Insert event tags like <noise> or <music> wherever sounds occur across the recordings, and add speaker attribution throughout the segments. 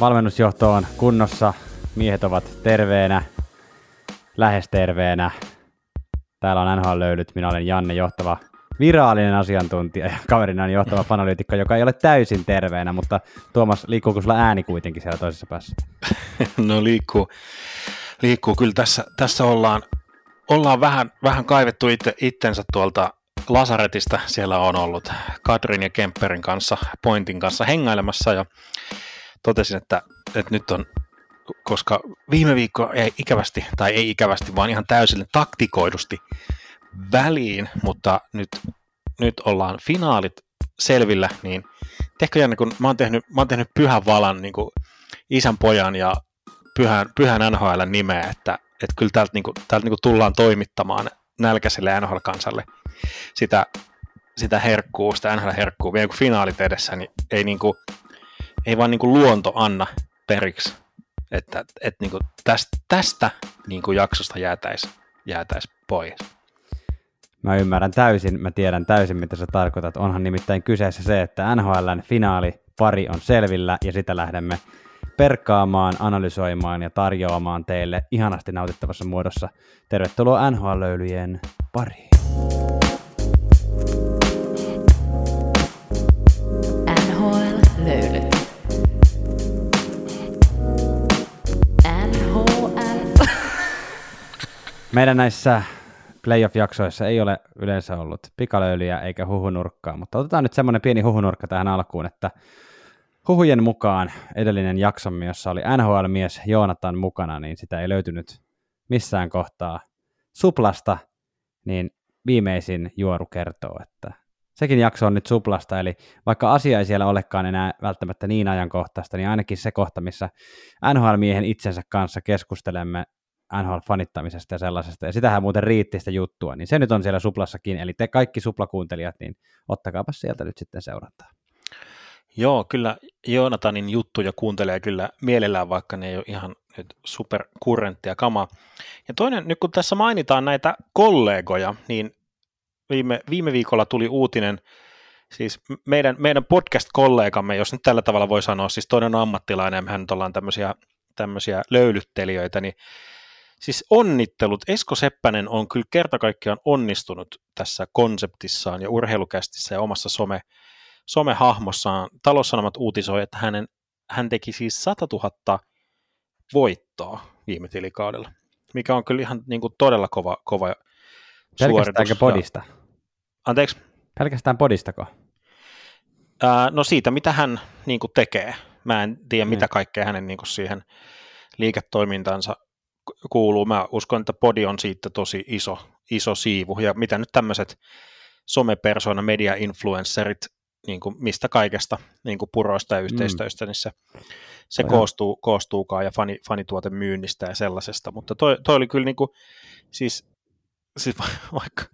Speaker 1: Valmennusjohto on kunnossa, miehet ovat terveenä, lähes terveenä. Täällä on NHL löylyt, minä olen Janne, johtava virallinen asiantuntija ja kaverina on johtava fanalyytikko, joka ei ole täysin terveenä, mutta Tuomas, liikkuuko sulla ääni kuitenkin siellä toisessa päässä? <laughs>
Speaker 2: No liikkuu, liikkuu. Kyllä tässä, tässä ollaan, ollaan vähän, vähän kaivettu itse, itsensä tuolta Lasaretista. Siellä on ollut Kadrin ja Kemperin kanssa, Pointin kanssa hengailemassa ja totesin, että, että nyt on, koska viime viikko ei ikävästi, tai ei ikävästi, vaan ihan täysin taktikoidusti väliin, mutta nyt, nyt ollaan finaalit selvillä, niin tehkö Janne, kun mä oon tehnyt, mä oon tehnyt pyhän valan niin kuin isän pojan ja pyhän, pyhän NHL nimeä, että, että kyllä täältä, niin kuin, täältä niin kuin tullaan toimittamaan nälkäiselle NHL-kansalle sitä, sitä herkkuu, sitä NHL-herkkuu, vielä kun finaalit edessä, niin ei, niin kuin, ei vaan niin kuin luonto anna periksi, että, että niin kuin tästä, tästä niin kuin jaksosta jäätäisi jäätäisi pois.
Speaker 1: Mä ymmärrän täysin, mä tiedän täysin, mitä sä tarkoitat. Onhan nimittäin kyseessä se, että NHLn finaali pari on selvillä ja sitä lähdemme perkaamaan, analysoimaan ja tarjoamaan teille ihanasti nautittavassa muodossa. Tervetuloa NHL-löylyjen pariin. Meidän näissä playoff-jaksoissa ei ole yleensä ollut pikalöylyjä eikä huhunurkkaa, mutta otetaan nyt semmoinen pieni huhunurkka tähän alkuun, että huhujen mukaan edellinen jaksomme, jossa oli NHL-mies Joonatan mukana, niin sitä ei löytynyt missään kohtaa suplasta, niin viimeisin juoru kertoo, että sekin jakso on nyt suplasta, eli vaikka asia ei siellä olekaan enää välttämättä niin ajankohtaista, niin ainakin se kohta, missä NHL-miehen itsensä kanssa keskustelemme NHL-fanittamisesta ja sellaisesta, ja sitähän muuten riitti sitä juttua, niin se nyt on siellä suplassakin, eli te kaikki suplakuuntelijat, niin ottakaapa sieltä nyt sitten seurantaa.
Speaker 2: Joo, kyllä Joonatanin juttuja kuuntelee kyllä mielellään, vaikka ne ei ole ihan nyt superkurrenttia kamaa. Ja toinen, nyt kun tässä mainitaan näitä kollegoja, niin viime, viime viikolla tuli uutinen, siis meidän, meidän podcast-kollegamme, jos nyt tällä tavalla voi sanoa, siis toinen ammattilainen, mehän nyt ollaan tämmöisiä, tämmöisiä löylyttelijöitä, niin Siis onnittelut. Esko Seppänen on kyllä kerta kaikkiaan onnistunut tässä konseptissaan ja urheilukästissä ja omassa some, somehahmossaan. Taloussanomat uutisoi, että hänen, hän teki siis 100 000 voittoa viime tilikaudella, mikä on kyllä ihan niin kuin todella kova, kova
Speaker 1: Pelkästäänkö podista? Ja,
Speaker 2: anteeksi?
Speaker 1: Pelkästään podistako?
Speaker 2: Ää, no siitä, mitä hän niin kuin tekee. Mä en tiedä, mitä niin. kaikkea hänen niin kuin siihen liiketoimintansa kuuluu. Mä uskon, että podi on siitä tosi iso, iso siivu. Ja mitä nyt tämmöiset somepersona, media-influencerit, niin kuin mistä kaikesta niin kuin puroista ja mm. yhteistöistä, mm. niin se, se koostuu, koostuukaan ja fani, fanituotemyynnistä ja sellaisesta. Mutta toi, toi oli kyllä niin kuin, siis, siis <laughs> vaikka,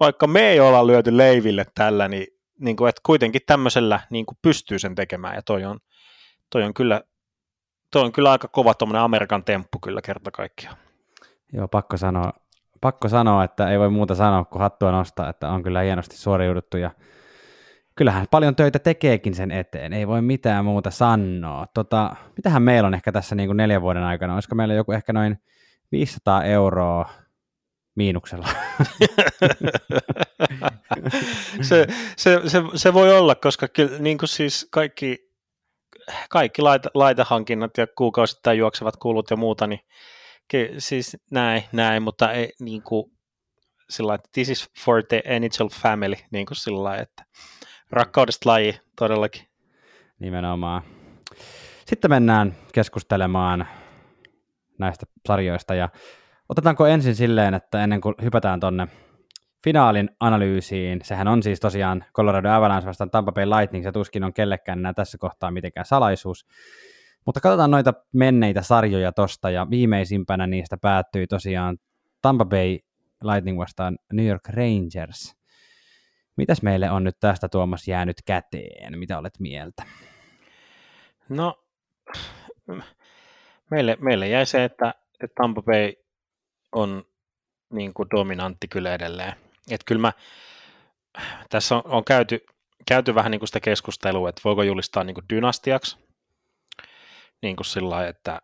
Speaker 2: vaikka me ei olla lyöty leiville tällä, niin, niin kuin, että kuitenkin tämmöisellä niin kuin pystyy sen tekemään ja toi on, toi on kyllä Tuo on kyllä aika kova tuommoinen Amerikan temppu kyllä kerta kaikkiaan.
Speaker 1: Joo, pakko sanoa, pakko sanoa, että ei voi muuta sanoa kuin hattua nostaa, että on kyllä hienosti suoriuduttu ja kyllähän paljon töitä tekeekin sen eteen, ei voi mitään muuta sanoa. Tota, mitähän meillä on ehkä tässä niin kuin neljän vuoden aikana, olisiko meillä joku ehkä noin 500 euroa miinuksella. <laughs>
Speaker 2: se, se, se, se, voi olla, koska kyllä, niin kuin siis kaikki kaikki laite, laitehankinnat ja kuukausittain juoksevat kulut ja muuta, niin siis näin, näin, mutta ei niin kuin sillä että this is for the NHL family, niin kuin sillä että rakkaudesta laji todellakin.
Speaker 1: Nimenomaan. Sitten mennään keskustelemaan näistä sarjoista ja otetaanko ensin silleen, että ennen kuin hypätään tonne finaalin analyysiin. Sehän on siis tosiaan Colorado Avalanche vastaan Tampa Bay Lightning, se tuskin on kellekään enää tässä kohtaa mitenkään salaisuus. Mutta katsotaan noita menneitä sarjoja tosta, ja viimeisimpänä niistä päättyi tosiaan Tampa Bay Lightning vastaan New York Rangers. Mitäs meille on nyt tästä Tuomas jäänyt käteen? Mitä olet mieltä?
Speaker 2: No, meille, meille jäi se, että, että Tampa Bay on niin kuin dominantti kyllä edelleen. Että kyllä mä, tässä on, on käyty, käyty vähän niin kuin sitä keskustelua, että voiko julistaa niin kuin dynastiaksi, niin kuin sillä että,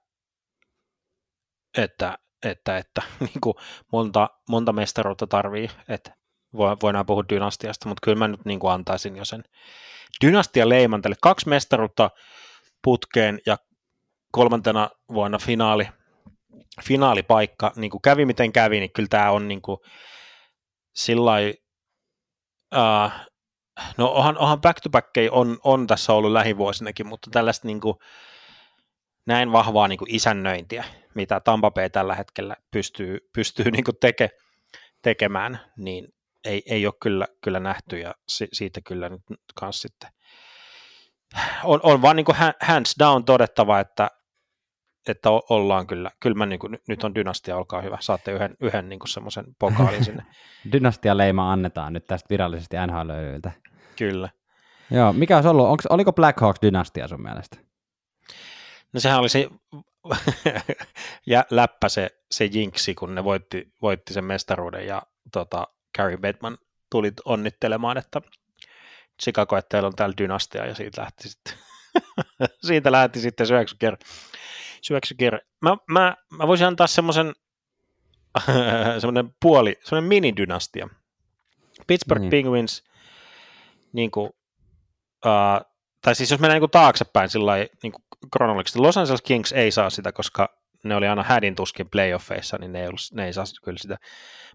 Speaker 2: että, että, että <laughs> niin kuin monta, monta mestaruutta tarvii, että voidaan puhua dynastiasta, mutta kyllä mä nyt niin kuin antaisin jo sen dynastia leiman tälle. Kaksi mestaruutta putkeen ja kolmantena vuonna finaali, finaalipaikka, niin kuin kävi miten kävi, niin kyllä tämä on niin kuin sillä uh, no onhan, onhan back to back on, on tässä ollut lähivuosinakin, mutta tällaista niin kuin, näin vahvaa niin kuin isännöintiä, mitä Tampa Bay tällä hetkellä pystyy, pystyy niin kuin teke, tekemään, niin ei, ei ole kyllä, kyllä nähty ja si, siitä kyllä nyt kanssa sitten. On, on vaan niin kuin hands down todettava, että, että ollaan kyllä, kyllä mä niin kuin, nyt on dynastia, olkaa hyvä, saatte yhden, yhden niin semmoisen pokaalin sinne. <laughs>
Speaker 1: dynastia leima annetaan nyt tästä virallisesti nhl
Speaker 2: Kyllä.
Speaker 1: Joo, mikä olisi ollut, onko, oliko Black Hawks dynastia sun mielestä?
Speaker 2: No sehän oli se <laughs> ja läppä se, se jinksi, kun ne voitti, voitti sen mestaruuden ja tota, Gary Bedman tuli onnittelemaan, että Chicago, että teillä on täällä dynastia ja siitä lähti sitten, <laughs> siitä lähti sitten syöksykierre. Syöksykierre. Mä, mä, mä voisin antaa semmoisen <laughs> semmoinen puoli, semmoinen mini-dynastia. Pittsburgh mm. Penguins, niin kuin, uh, tai siis jos mennään niin kuin taaksepäin sillä niin kronologisesti, Los Angeles Kings ei saa sitä, koska ne oli aina hädin tuskin playoffeissa, niin ne ei, ollut, ne ei saa kyllä sitä.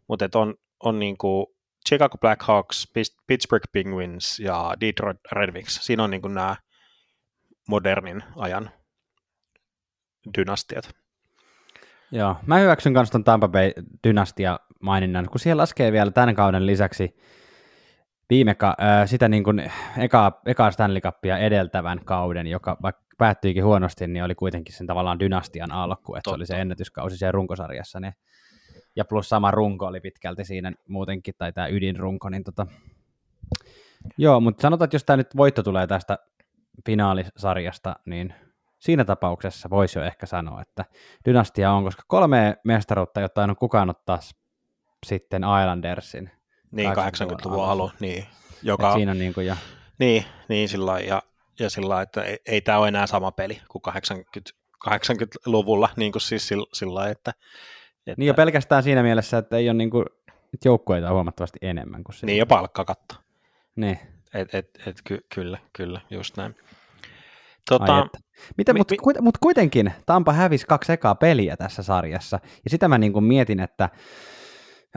Speaker 2: Mutta on, on niin kuin Chicago Blackhawks, Pittsburgh Penguins ja Detroit Red Wings. Siinä on niin kuin nämä modernin ajan dynastiat.
Speaker 1: Joo, mä hyväksyn myös tuon Tampa Bay dynastia maininnan, kun siellä laskee vielä tämän kauden lisäksi viime ka- äh, sitä niin kuin eka, eka Stanley Cupia edeltävän kauden, joka vaikka päättyikin huonosti, niin oli kuitenkin sen tavallaan dynastian alku, että Totta. se oli se ennätyskausi siellä runkosarjassa, niin ja plus sama runko oli pitkälti siinä muutenkin, tai tämä ydinrunko, niin tota, joo, mutta sanotaan, että jos tämä nyt voitto tulee tästä finaalisarjasta, niin siinä tapauksessa voisi jo ehkä sanoa, että dynastia on, koska kolme mestaruutta, jotta on kukaan ottaa sitten Islandersin.
Speaker 2: Niin, 80-luvun alu, niin. Joka,
Speaker 1: Et siinä on niin kuin jo...
Speaker 2: Niin, niin sillä ja, ja sillä että ei, ei tämä ole enää sama peli kuin 80, 80-luvulla, niin kuin siis sillä, sillä että
Speaker 1: että... Niin jo pelkästään siinä mielessä, että ei ole niin kuin, joukkueita huomattavasti enemmän kuin
Speaker 2: Niin jo palkkakatto.
Speaker 1: Niin.
Speaker 2: Et, et, et, ky- kyllä, kyllä, just näin.
Speaker 1: Tota, Ai Miten, mi- mutta mi- mut kuitenkin Tampa hävisi kaksi ekaa peliä tässä sarjassa, ja sitä mä niin kuin mietin, että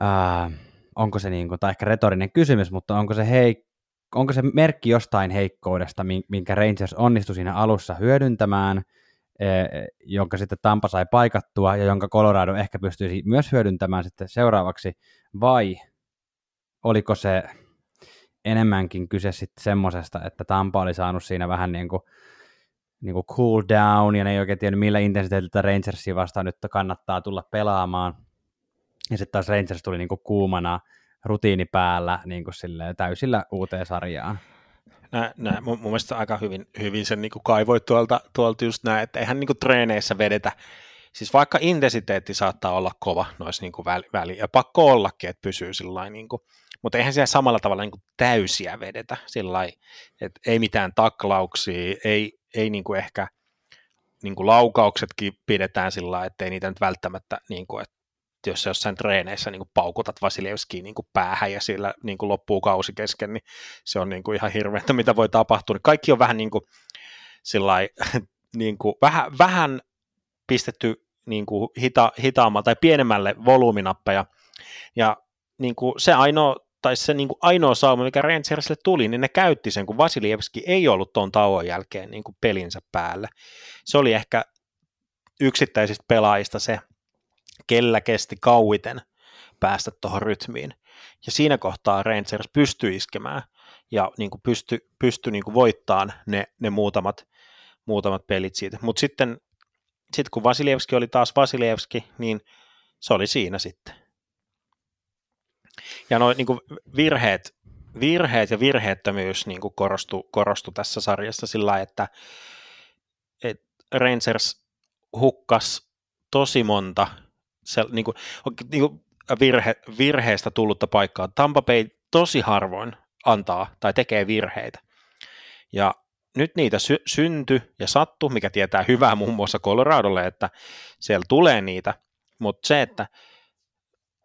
Speaker 1: äh, onko se, niin kuin, tai ehkä retorinen kysymys, mutta onko se, hei, onko se merkki jostain heikkoudesta, minkä Rangers onnistui siinä alussa hyödyntämään, E, jonka sitten Tampa sai paikattua ja jonka Colorado ehkä pystyisi myös hyödyntämään sitten seuraavaksi, vai oliko se enemmänkin kyse sitten semmoisesta, että Tampa oli saanut siinä vähän niin kuin, niin kuin cool down, ja ne ei oikein tiennyt, millä intensiteetillä Rangersia vastaan nyt kannattaa tulla pelaamaan. Ja sitten taas Rangers tuli niin kuin kuumana rutiini päällä niin kuin täysillä uuteen sarjaan.
Speaker 2: Nää, nää, mun, mun mielestä aika hyvin, hyvin sen niin kaivoit tuolta, tuolta just näin, että eihän niin kuin treeneissä vedetä, siis vaikka intensiteetti saattaa olla kova noissa niin kuin väli, väli, ja pakko ollakin, että pysyy sillä niin kuin, mutta eihän siellä samalla tavalla niin kuin täysiä vedetä sillä että ei mitään taklauksia, ei, ei niin kuin ehkä niin kuin laukauksetkin pidetään sillä että ei niitä nyt välttämättä, niin kuin, että jos jossain treeneissä niin kuin paukutat Vasiljevskiin niin kuin päähän ja sillä niin kuin loppuu kausi kesken, niin se on niin kuin ihan hirveätä, mitä voi tapahtua. Niin kaikki on vähän niin kuin, sillai, <laughs> niin kuin, vähän, vähän pistetty niin kuin hita, hitaammalle tai pienemmälle volyyminappeja. Ja niin kuin se ainoa, tai se niin kuin ainoa sauma, mikä Rangersille tuli, niin ne käytti sen, kun Vasiljevski ei ollut tuon tauon jälkeen niin kuin pelinsä päällä. Se oli ehkä yksittäisistä pelaajista se, kellä kesti kauiten päästä tuohon rytmiin. Ja siinä kohtaa Rangers pystyi iskemään ja niin kuin pystyi, pystyi niin kuin voittamaan ne, ne muutamat, muutamat pelit siitä. Mutta sitten sit kun Vasilievski oli taas Vasilievski, niin se oli siinä sitten. Ja noin niin virheet, virheet ja virheettömyys niin korostui, korostu tässä sarjassa sillä että, että Rangers hukkas tosi monta se, niin kuin, niin kuin virhe, virheestä tullutta paikkaa. Tampa Bay tosi harvoin antaa tai tekee virheitä. Ja nyt niitä sy- syntyi ja sattu, mikä tietää hyvää muun muassa Coloradolle, että siellä tulee niitä, mutta se, että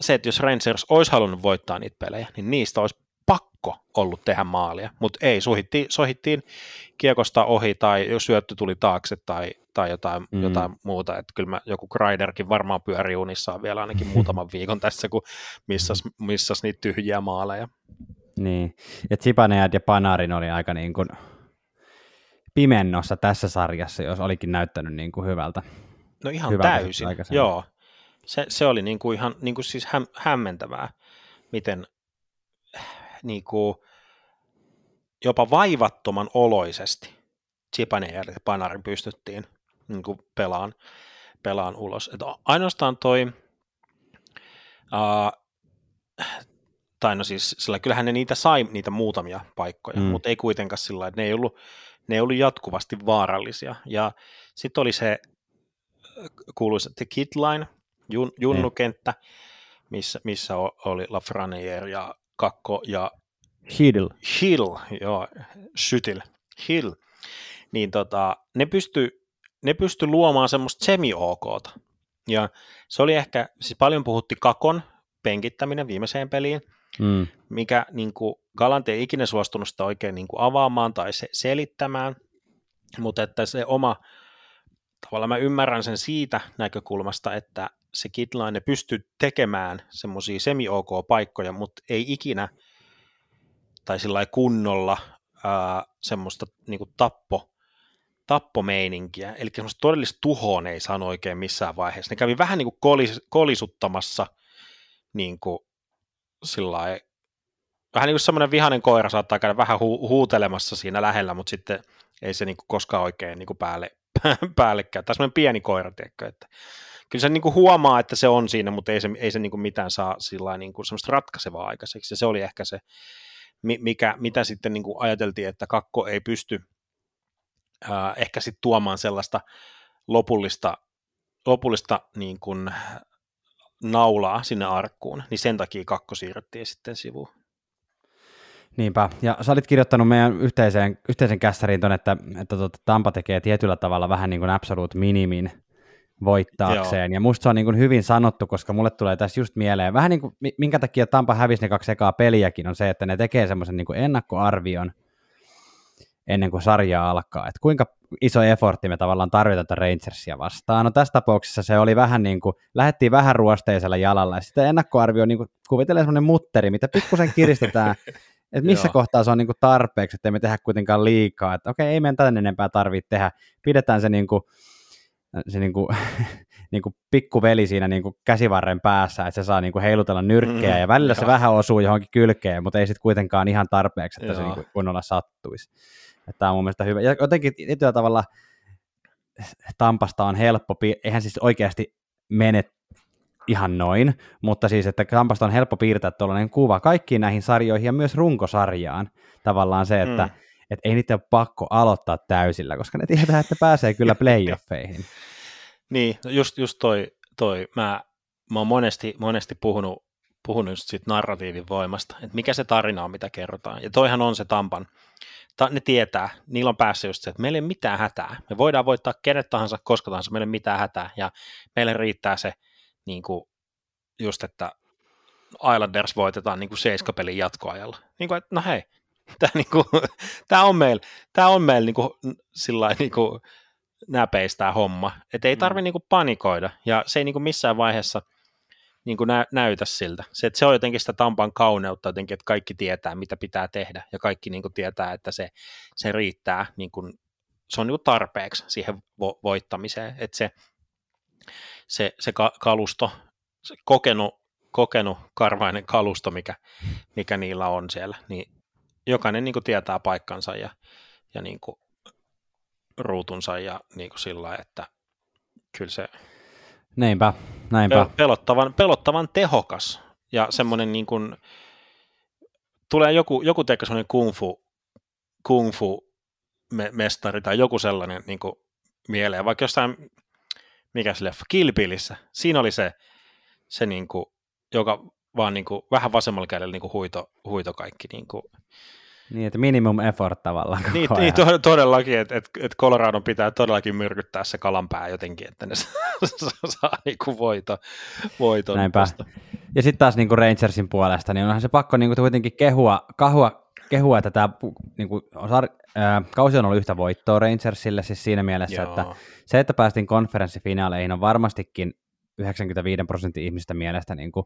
Speaker 2: se, että jos Rangers olisi halunnut voittaa niitä pelejä, niin niistä olisi pakko ollut tehdä maalia, mutta ei, sohittiin, sohittiin kiekosta ohi tai jos syöttö tuli taakse tai, tai jotain, mm. jotain muuta, että kyllä mä, joku Kreiderkin varmaan pyörii unissaan vielä ainakin muutaman <laughs> viikon tässä, kun missas, missas niitä tyhjiä maaleja.
Speaker 1: Niin, ja Zibanejad ja Panarin oli aika niin kuin pimennossa tässä sarjassa, jos olikin näyttänyt niin kuin hyvältä.
Speaker 2: No ihan hyvältä täysin, joo. Se, se oli niin kuin ihan niin kuin siis häm, hämmentävää, miten niin kuin, jopa vaivattoman oloisesti Chipanen ja Panarin pystyttiin niin kuin pelaan, pelaan ulos. Et ainoastaan toi, uh, tai no siis sillä kyllähän ne niitä sai niitä muutamia paikkoja, mm. mutta ei kuitenkaan sillä että ne ei ollut, ne ei ollut jatkuvasti vaarallisia. Ja sitten oli se kuuluisa The Kid Line, jun, junnukenttä, missä, missä oli Lafreniere ja Kakko ja
Speaker 1: Hill.
Speaker 2: Hill, joo, Sytil, Hill. Niin tota, ne pysty, ne pysty luomaan semmoista semi Ja se oli ehkä, siis paljon puhutti Kakon penkittäminen viimeiseen peliin, mm. mikä niin kuin, Galante ei ikinä suostunut sitä oikein niin kuin, avaamaan tai se, selittämään, mutta että se oma, tavallaan mä ymmärrän sen siitä näkökulmasta, että se Kitlainen pystyy tekemään semmoisia semi-ok-paikkoja, mutta ei ikinä tai sillä kunnolla ää, semmoista niin kuin tappo, tappomeininkiä, eli semmoista todellista tuhoa ei saanut oikein missään vaiheessa. Ne kävi vähän niin kuin kolis, kolisuttamassa niin kuin sillai, vähän niin kuin semmoinen vihainen koira saattaa käydä vähän hu- huutelemassa siinä lähellä, mutta sitten ei se niin kuin koskaan oikein niin kuin päälle, <laughs> päällekään. Tai semmoinen pieni koira, tiedätkö, että kyllä se niin kuin huomaa, että se on siinä, mutta ei se, ei se niin kuin mitään saa sillä niin kuin semmoista ratkaisevaa aikaiseksi. Ja se oli ehkä se, mikä, mitä sitten niin kuin ajateltiin, että kakko ei pysty ää, ehkä sitten tuomaan sellaista lopullista, lopullista niin kuin naulaa sinne arkkuun, niin sen takia kakko siirrettiin sitten sivuun.
Speaker 1: Niinpä, ja sä olit kirjoittanut meidän yhteiseen, yhteisen kässäriin ton, että, että tuota, Tampa tekee tietyllä tavalla vähän niin kuin absolute minimin voittaakseen, Joo. ja musta se on niin kuin hyvin sanottu, koska mulle tulee tässä just mieleen, vähän niin kuin minkä takia Tampa hävisi ne kaksi ekaa peliäkin, on se, että ne tekee semmoisen niin ennakkoarvion ennen kuin sarja alkaa, että kuinka iso effortti me tavallaan tarvitaan tätä Rangersia vastaan. No tässä tapauksessa se oli vähän niin kuin, lähdettiin vähän ruosteisella jalalla, ja sitten ennakkoarvio niin kuin, kuvitelee semmoinen mutteri, mitä pikkusen kiristetään, <laughs> että missä Joo. kohtaa se on niin kuin tarpeeksi, että me tehdä kuitenkaan liikaa, että okei, ei meidän tänne enempää tarvitse tehdä, pidetään se niin kuin, se <laughs> niin kuin, niin kuin pikkuveli siinä niin kuin käsivarren päässä, että se saa niin kuin heilutella nyrkkeä mm, ja välillä joo. se vähän osuu johonkin kylkeen, mutta ei sitten kuitenkaan ihan tarpeeksi, että joo. se niin kuin kunnolla sattuisi. Että tämä on mun mielestä hyvä. Ja jotenkin tietyllä tavalla Tampasta on helppo, eihän siis oikeasti mene ihan noin, mutta siis, että Tampasta on helppo piirtää tuollainen kuva kaikkiin näihin sarjoihin ja myös runkosarjaan. Tavallaan se, että mm että ei niitä ole pakko aloittaa täysillä, koska ne tietää, että pääsee kyllä playoffeihin. <laughs>
Speaker 2: niin, no just, just toi, toi. Mä, mä oon monesti, monesti puhunut, puhunut just siitä narratiivin voimasta, että mikä se tarina on, mitä kerrotaan. Ja toihan on se Tampan. Ta, ne tietää, niillä on päässä just se, että meillä ei ole mitään hätää. Me voidaan voittaa kenet tahansa, koska tahansa, meillä ei ole mitään hätää. Ja meille riittää se niin kuin, just, että Islanders voitetaan niin kuin seiskapelin jatkoajalla. Niin kuin, että no hei, <laughs> tämä, niinku, tämä on meillä, tämä on meillä niinku, sillä niinku, näpeistä tämä homma, että ei tarvitse mm. niinku, panikoida, ja se ei niinku, missään vaiheessa niinku, nä, näytä siltä. Se, että se on jotenkin sitä Tampan kauneutta jotenkin, että kaikki tietää, mitä pitää tehdä, ja kaikki niinku, tietää, että se, se riittää, niinku, se on niinku, tarpeeksi siihen vo, voittamiseen, että se, se, se ka, kalusto, se kokenut, kokenut karvainen kalusto, mikä, mikä niillä on siellä, niin jokainen niin kuin tietää paikkansa ja, ja niin kuin ruutunsa ja niin kuin sillä että kyllä se
Speaker 1: Näinpä, näinpä.
Speaker 2: Pelottavan, pelottavan tehokas ja semmoinen niin kuin, tulee joku, joku teikö semmoinen kung fu, kung fu mestari tai joku sellainen niin kuin mieleen, vaikka jossain, mikä se leffa, Kilpilissä, siinä oli se, se niin kuin, joka vaan niin kuin, vähän vasemmalla kädellä niin kuin huito, huito kaikki niin kuin,
Speaker 1: Niin, että minimum effort tavallaan.
Speaker 2: Niin, niin to- todellakin, että et, et Colorado pitää todellakin myrkyttää se kalanpää jotenkin, että ne <laughs> saa niinku voito, voiton.
Speaker 1: Näinpä. Ja sitten taas niinku Rangersin puolesta, niin onhan se pakko niinku kuitenkin kehua, kahua, kehua että tämä niinku, äh, kausi on ollut yhtä voittoa Rangersille siis siinä mielessä, Joo. että se, että päästiin konferenssifinaaleihin on varmastikin 95 prosentin ihmistä mielestä niin kuin,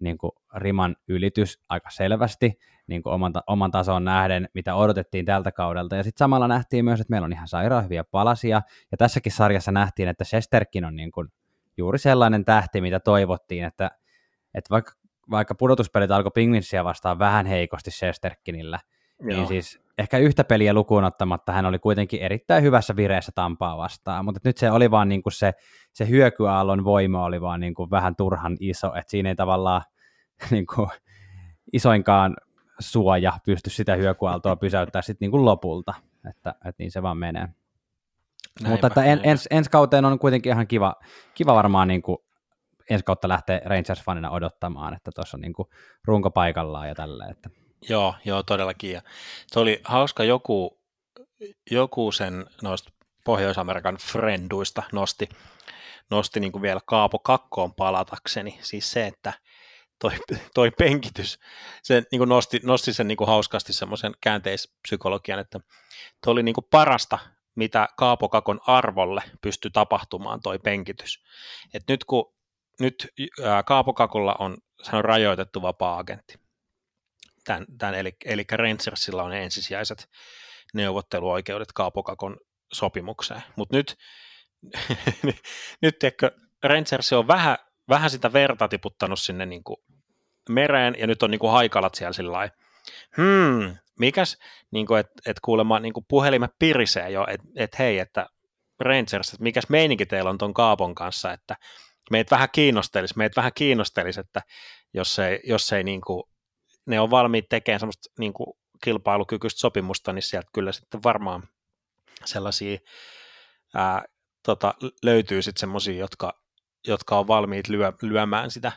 Speaker 1: niin kuin riman ylitys aika selvästi niin kuin oman, oman tason nähden, mitä odotettiin tältä kaudelta. Ja sitten samalla nähtiin myös, että meillä on ihan sairaan hyviä palasia. Ja tässäkin sarjassa nähtiin, että Shesterkin on niin kuin juuri sellainen tähti, mitä toivottiin, että, että vaikka, vaikka pudotuspelit alkoi Pingvinsia vastaan vähän heikosti Shesterkinillä, niin Joo. niin siis ehkä yhtä peliä lukuun ottamatta hän oli kuitenkin erittäin hyvässä vireessä Tampaa vastaan, mutta nyt se oli vaan niin kuin se, se hyökyaallon voima oli vaan niin kuin vähän turhan iso, että siinä ei tavallaan <laughs> niin kuin isoinkaan suoja pysty sitä hyökyaaltoa pysäyttämään sitten niin kuin lopulta, että, että niin se vaan menee. Näin mutta että en, ens, ensi kauteen on kuitenkin ihan kiva, kiva varmaan niin kuin ensi kautta lähteä Rangers-fanina odottamaan, että tuossa on niin kuin runko paikallaan ja tälleen. Että.
Speaker 2: Joo, joo, todellakin. Ja se oli hauska, joku, joku sen noista Pohjois-Amerikan frienduista nosti, nosti niin kuin vielä Kaapo kakkoon palatakseni. Siis se, että toi, toi penkitys, se niin kuin nosti, nosti sen niin kuin hauskasti semmoisen käänteispsykologian, että toi oli niin kuin parasta, mitä Kaapo Kakon arvolle pystyi tapahtumaan toi penkitys. Et nyt kun nyt Kaapo Kakolla on, on rajoitettu vapaa-agentti, tämän, tämän, eli, eli Rangersilla on ensisijaiset neuvotteluoikeudet Kaapokakon sopimukseen. Mutta <laughs> nyt, nyt tiedätkö, Rangers on vähän, vähän sitä verta tiputtanut sinne niin kuin mereen, ja nyt on niin kuin haikalat siellä sillä hmm, mikäs, niin että et kuulemma niin kuin puhelimet pirisee jo, että et hei, että Rangers, että mikäs meininki teillä on ton Kaapon kanssa, että meitä vähän kiinnostelisi, meitä vähän kiinnostelisi, että jos ei, jos ei niin kuin ne on valmiit tekemään semmoista niin kuin kilpailukykyistä sopimusta, niin sieltä kyllä sitten varmaan sellaisia ää, tota, löytyy sitten semmoisia, jotka, jotka on valmiit lyö, lyömään sitä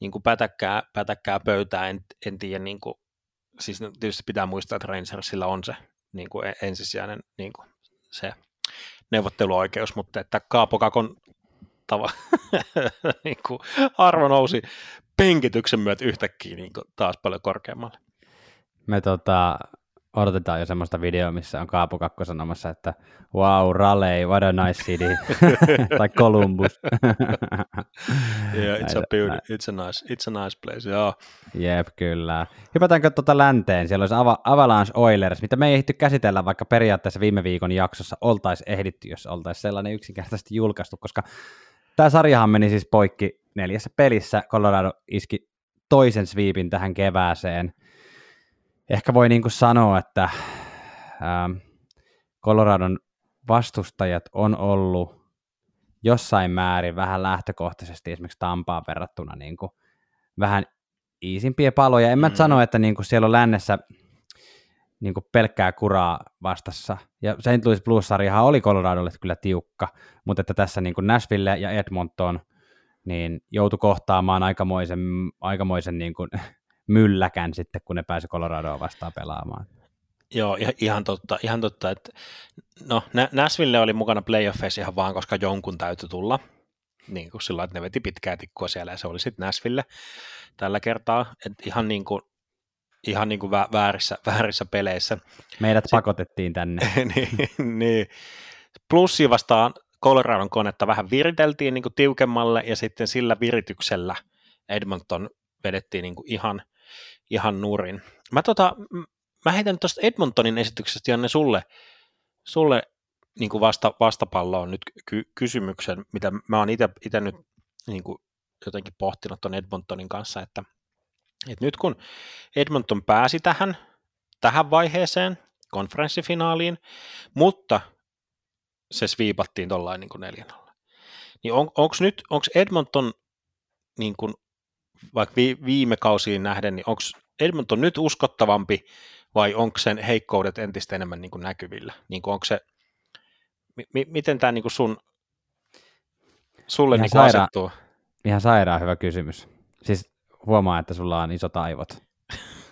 Speaker 2: niin kuin pätäkkää, pätäkkää pöytää, en, en tiedä, niin kuin, siis tietysti pitää muistaa, että Rangersilla on se niin kuin e-, ensisijainen niin kuin se neuvotteluoikeus, mutta että Kaapokakon tava, <laughs> niin kuin arvo nousi penkityksen myötä yhtäkkiä niin kuin taas paljon korkeammalle.
Speaker 1: Me tota, odotetaan jo semmoista videoa, missä on Kaapo Kakko sanomassa, että wow, Raleigh, what a nice city, <laughs> tai Columbus. <laughs>
Speaker 2: yeah, it's, a beauty, it's, a nice, it's a nice place, joo.
Speaker 1: Jep, kyllä. Hypätäänkö tuota länteen, siellä olisi Ava- Avalanche Oilers, mitä me ei ehditty käsitellä, vaikka periaatteessa viime viikon jaksossa oltaisiin ehditty, jos oltaisiin sellainen yksinkertaisesti julkaistu, koska tämä sarjahan meni siis poikki neljässä pelissä Colorado iski toisen sweepin tähän kevääseen. Ehkä voi niin kuin sanoa, että ähm, Coloradon vastustajat on ollut jossain määrin vähän lähtökohtaisesti esimerkiksi Tampaa verrattuna niin kuin vähän iisimpiä paloja. En mä mm. sano, että niin kuin siellä on lännessä niin kuin pelkkää kuraa vastassa. Ja St. Louis Blues-sarjahan oli Coloradolle kyllä tiukka, mutta että tässä niin kuin Nashville ja Edmonton – niin joutui kohtaamaan aikamoisen, aikamoisen niin kuin <laughs> mylläkän sitten, kun ne pääsi Coloradoa vastaan pelaamaan.
Speaker 2: Joo, ihan totta, ihan totta että no Nashville oli mukana playoffeissa ihan vaan, koska jonkun täytyy tulla, niin kuin sillä että ne veti pitkää tikkua siellä ja se oli sitten Nashville tällä kertaa, että ihan niin kuin ihan niin kuin väärissä, <laughs> väärissä peleissä.
Speaker 1: Meidät Sitten, pakotettiin tänne. <laughs>
Speaker 2: niin, niin. Plussi vastaan Coloradon konetta vähän viriteltiin niin kuin tiukemmalle ja sitten sillä virityksellä Edmonton vedettiin niin kuin ihan, ihan nurin. Mä, tota, mä heitän tuosta Edmontonin esityksestä Janne sulle, sulle niin kuin vasta, vastapalloon nyt ky- kysymyksen, mitä mä oon itse nyt niin kuin jotenkin pohtinut tuon Edmontonin kanssa, että, että nyt kun Edmonton pääsi tähän, tähän vaiheeseen, konferenssifinaaliin, mutta se sviipattiin tuollain niin neljän alla. Niin on, onko nyt, onko Edmonton niin kuin, vaikka vi, viime kausiin nähden, niin onko Edmonton nyt uskottavampi vai onko sen heikkoudet entistä enemmän niin kuin näkyvillä? Niin kuin onko se, mi, miten tämä niin kuin sun, sulle ihan niin saira- asettuu?
Speaker 1: Ihan sairaan hyvä kysymys. Siis huomaa, että sulla on isot aivot.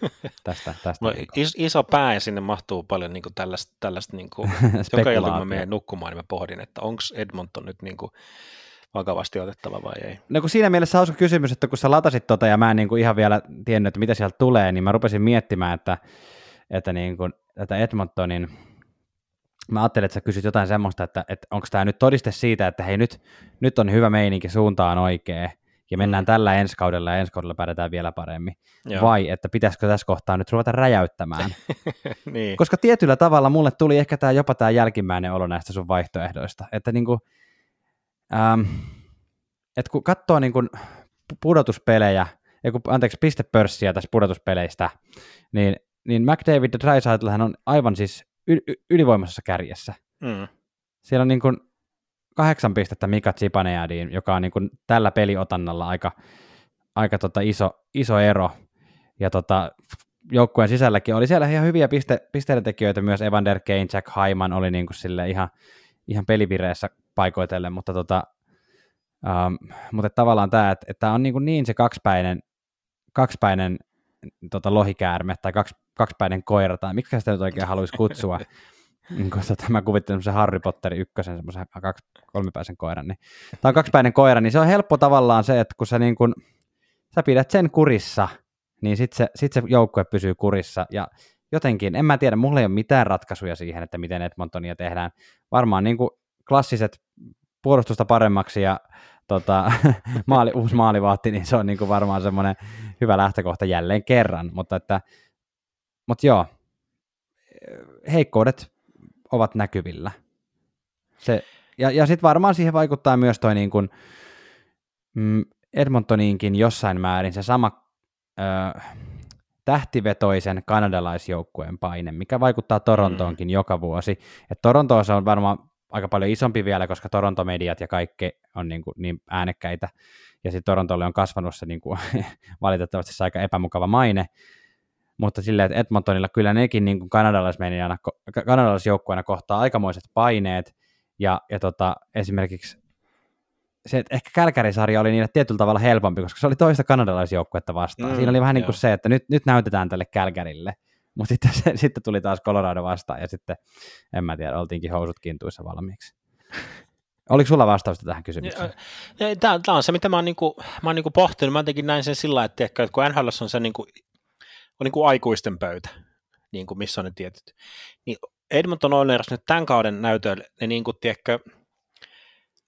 Speaker 1: <laughs> tästä. tästä
Speaker 2: No, is, iso pää ja sinne mahtuu paljon niin kuin tällaista, tällaista niin kuin, <laughs> joka ilta kun mä menen nukkumaan, niin mä pohdin, että onko Edmonton nyt niin kuin vakavasti otettava vai ei.
Speaker 1: No kun siinä mielessä hauska kysymys, että kun sä latasit tota ja mä en niin kuin ihan vielä tiennyt, että mitä sieltä tulee, niin mä rupesin miettimään, että, että niin kuin, tätä Edmontonin, mä ajattelin, että sä kysyt jotain semmoista, että, että onko tämä nyt todiste siitä, että hei nyt, nyt on hyvä meininki, suunta on oikea, ja mennään tällä ensi kaudella ja ensi kaudella pärjätään vielä paremmin.
Speaker 2: Joo.
Speaker 1: Vai että pitäisikö tässä kohtaa nyt ruveta räjäyttämään? <laughs>
Speaker 2: niin.
Speaker 1: Koska tietyllä tavalla mulle tuli ehkä tämä jopa tämä jälkimmäinen olo näistä sun vaihtoehdoista, että niinku, ähm, et kun katsoo niinku pudotuspelejä, ja kun, anteeksi, pistepörssiä tässä pudotuspeleistä, niin, niin McDavid ja Dreisaitl on aivan siis y- y- ylivoimaisessa kärjessä.
Speaker 2: Mm.
Speaker 1: Siellä on niin kuin kahdeksan pistettä Mika Zibanejadiin, joka on niin kuin tällä peliotannalla aika, aika tota iso, iso ero. Ja tota, joukkueen sisälläkin oli siellä ihan hyviä piste, pisteiden tekijöitä, myös Evander Kane, Jack Hyman oli niin kuin sille ihan, ihan pelivireessä paikoitellen, mutta, tota, um, mutta tavallaan tämä, että, että on niin, kuin niin se kaksipäinen, kaksipäinen tota, lohikäärme tai kaksi, kaksipäinen koira, tai miksi sitä nyt oikein haluaisi kutsua, <laughs> niin <laughs> kun tota, mä kuvittelen semmoisen Harry Potterin ykkösen, semmoisen kaksi, kolmipäisen koiran, niin tämä on kaksipäinen koira, niin se on helppo tavallaan se, että kun sä, niin kun, sä pidät sen kurissa, niin sitten se, sit se joukkue pysyy kurissa, ja jotenkin, en mä tiedä, mulla ei ole mitään ratkaisuja siihen, että miten Edmontonia tehdään. Varmaan niin kuin klassiset puolustusta paremmaksi ja tota, <laughs> maali, <laughs> uusi maalivahti, niin se on niin kuin varmaan semmoinen hyvä lähtökohta jälleen kerran, mutta että, mutta joo, heikkoudet ovat näkyvillä. Se, ja ja sitten varmaan siihen vaikuttaa myös toi niin kuin, mm, Edmontoniinkin jossain määrin se sama ö, tähtivetoisen kanadalaisjoukkueen paine, mikä vaikuttaa Torontoonkin mm. joka vuosi. Et Torontossa on varmaan aika paljon isompi vielä, koska Torontomediat ja kaikki on niin, kuin niin äänekkäitä, ja sitten Torontolle on kasvanut se niin kuin, <laughs> valitettavasti se aika epämukava maine, mutta silleen, että Edmontonilla kyllä nekin niin kuin kanadalaismediana, kanadalaisjoukkueena kohtaa aikamoiset paineet, ja, ja tota, esimerkiksi se, että ehkä Kälkärisarja oli niille tietyllä tavalla helpompi, koska se oli toista kanadalaisjoukkuetta vastaan. Mm, Siinä oli vähän niin kuin se, että nyt, nyt näytetään tälle Kälkärille, mutta sitten, se, <laughs> sitten tuli taas Colorado vastaan, ja sitten, en mä tiedä, oltiinkin housut kintuissa valmiiksi. Oliko sulla vastausta tähän kysymykseen?
Speaker 2: Tämä, tämä on se, mitä mä oon, niinku, mä oon niinku pohtinut. Mä jotenkin näin sen sillä että, ehkä, että kun NHL on se niinku, on niinku aikuisten pöytä, niinku, missä on ne tietyt, niin Edmonton Oilers nyt tämän kauden näytöllä, ne niinku, tiedätkö,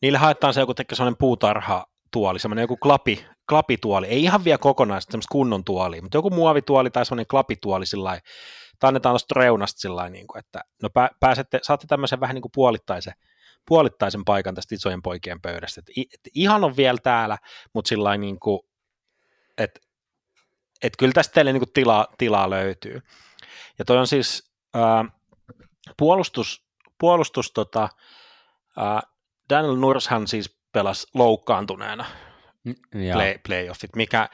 Speaker 2: niille haetaan se joku tekee sellainen puutarha tuoli, semmoinen joku klapi, klapituoli, ei ihan vielä kokonaisesti semmoista kunnon tuolia, mutta joku muovituoli tai semmoinen klapituoli sillä tai annetaan tuosta reunasta sillä niin kuin, että no pääsette, saatte tämmöisen vähän niin kuin puolittaisen, puolittaisen paikan tästä isojen poikien pöydästä, että, että ihan on vielä täällä, mutta sillä niin kuin, että, että kyllä tästä teille niin kuin tilaa, tilaa löytyy. Ja toi on siis ää, puolustus, puolustus tota, ää, Daniel Nurshan siis pelasi loukkaantuneena play, playoffit, mikä,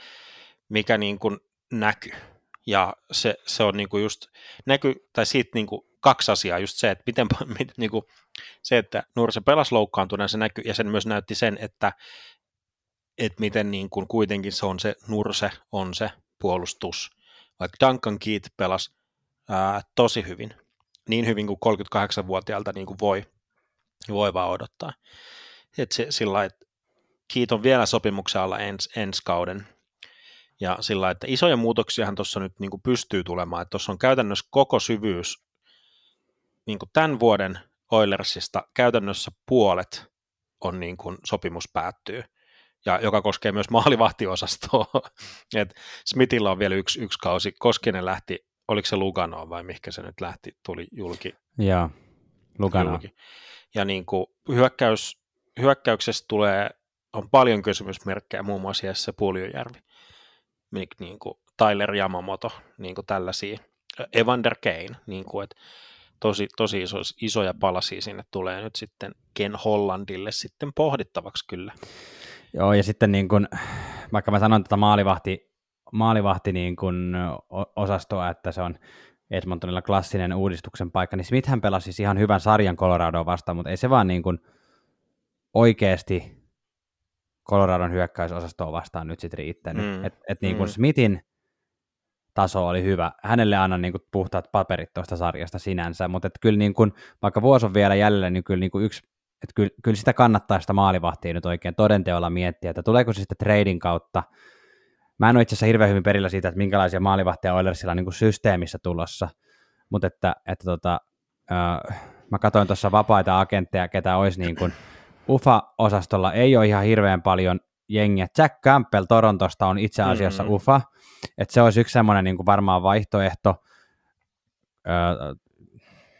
Speaker 2: mikä niin kuin näkyy. Ja se, se on niin kuin just näky, tai siitä niin kuin kaksi asiaa, just se, että miten, <laughs> niin kuin, se, että Nurse pelasi loukkaantuneena, se näkyy, ja sen myös näytti sen, että, että miten niin kuin kuitenkin se on se Nurse, on se puolustus. Vaikka Duncan Keith pelasi ää, tosi hyvin, niin hyvin kuin 38-vuotiaalta niin kuin voi, voi vaan odottaa. Et se, sillä että Keith on vielä sopimuksen alla ens, ensi kauden, ja sillä että isoja muutoksiahan tuossa nyt niin kuin pystyy tulemaan, että tuossa on käytännössä koko syvyys niin kuin tämän vuoden Oilersista. Käytännössä puolet on niin kuin sopimus päättyy, ja joka koskee myös maalivahtiosastoa. <laughs> Et Smithillä on vielä yksi, yksi kausi. Koskinen lähti, oliko se Luganoa vai mikä se nyt lähti, tuli julki.
Speaker 1: Joo, Luganoa.
Speaker 2: Julki. Ja niin kuin hyökkäys, hyökkäyksessä tulee, on paljon kysymysmerkkejä, muun muassa Jesse Puljujärvi, niin kuin Tyler Yamamoto, niin kuin tällaisia. Evander Kane, niin kuin, että tosi, tosi iso, isoja palasia sinne tulee nyt sitten Ken Hollandille sitten pohdittavaksi kyllä.
Speaker 1: Joo, ja sitten niin kun, vaikka mä sanon tätä maalivahti, maalivahti niin kun osastoa, että se on Edmontonilla klassinen uudistuksen paikka, niin Smithhän pelasi siis ihan hyvän sarjan Coloradoa vastaan, mutta ei se vaan niin kun oikeasti Coloradon hyökkäysosastoa vastaan nyt sitten riittänyt. Mm, et, et niin kun mm. Smithin taso oli hyvä. Hänelle annan niin kuin, puhtaat paperit tuosta sarjasta sinänsä, mutta että kyllä niin kuin, vaikka vuosi on vielä jäljellä, niin kyllä niin kuin yksi että kyllä, kyllä sitä kannattaa sitä maalivahtia nyt oikein todenteolla miettiä, että tuleeko se sitten trading kautta. Mä en ole itse asiassa hirveän hyvin perillä siitä, että minkälaisia maalivahtia Oilersilla on niin kuin systeemissä tulossa, mutta että, että tota, äh, mä katsoin tuossa vapaita agentteja, ketä olisi niin kuin UFA-osastolla, ei ole ihan hirveän paljon jengiä. Jack Campbell Torontosta on itse asiassa mm-hmm. UFA, että se olisi yksi semmoinen niin kuin varmaan vaihtoehto, öö,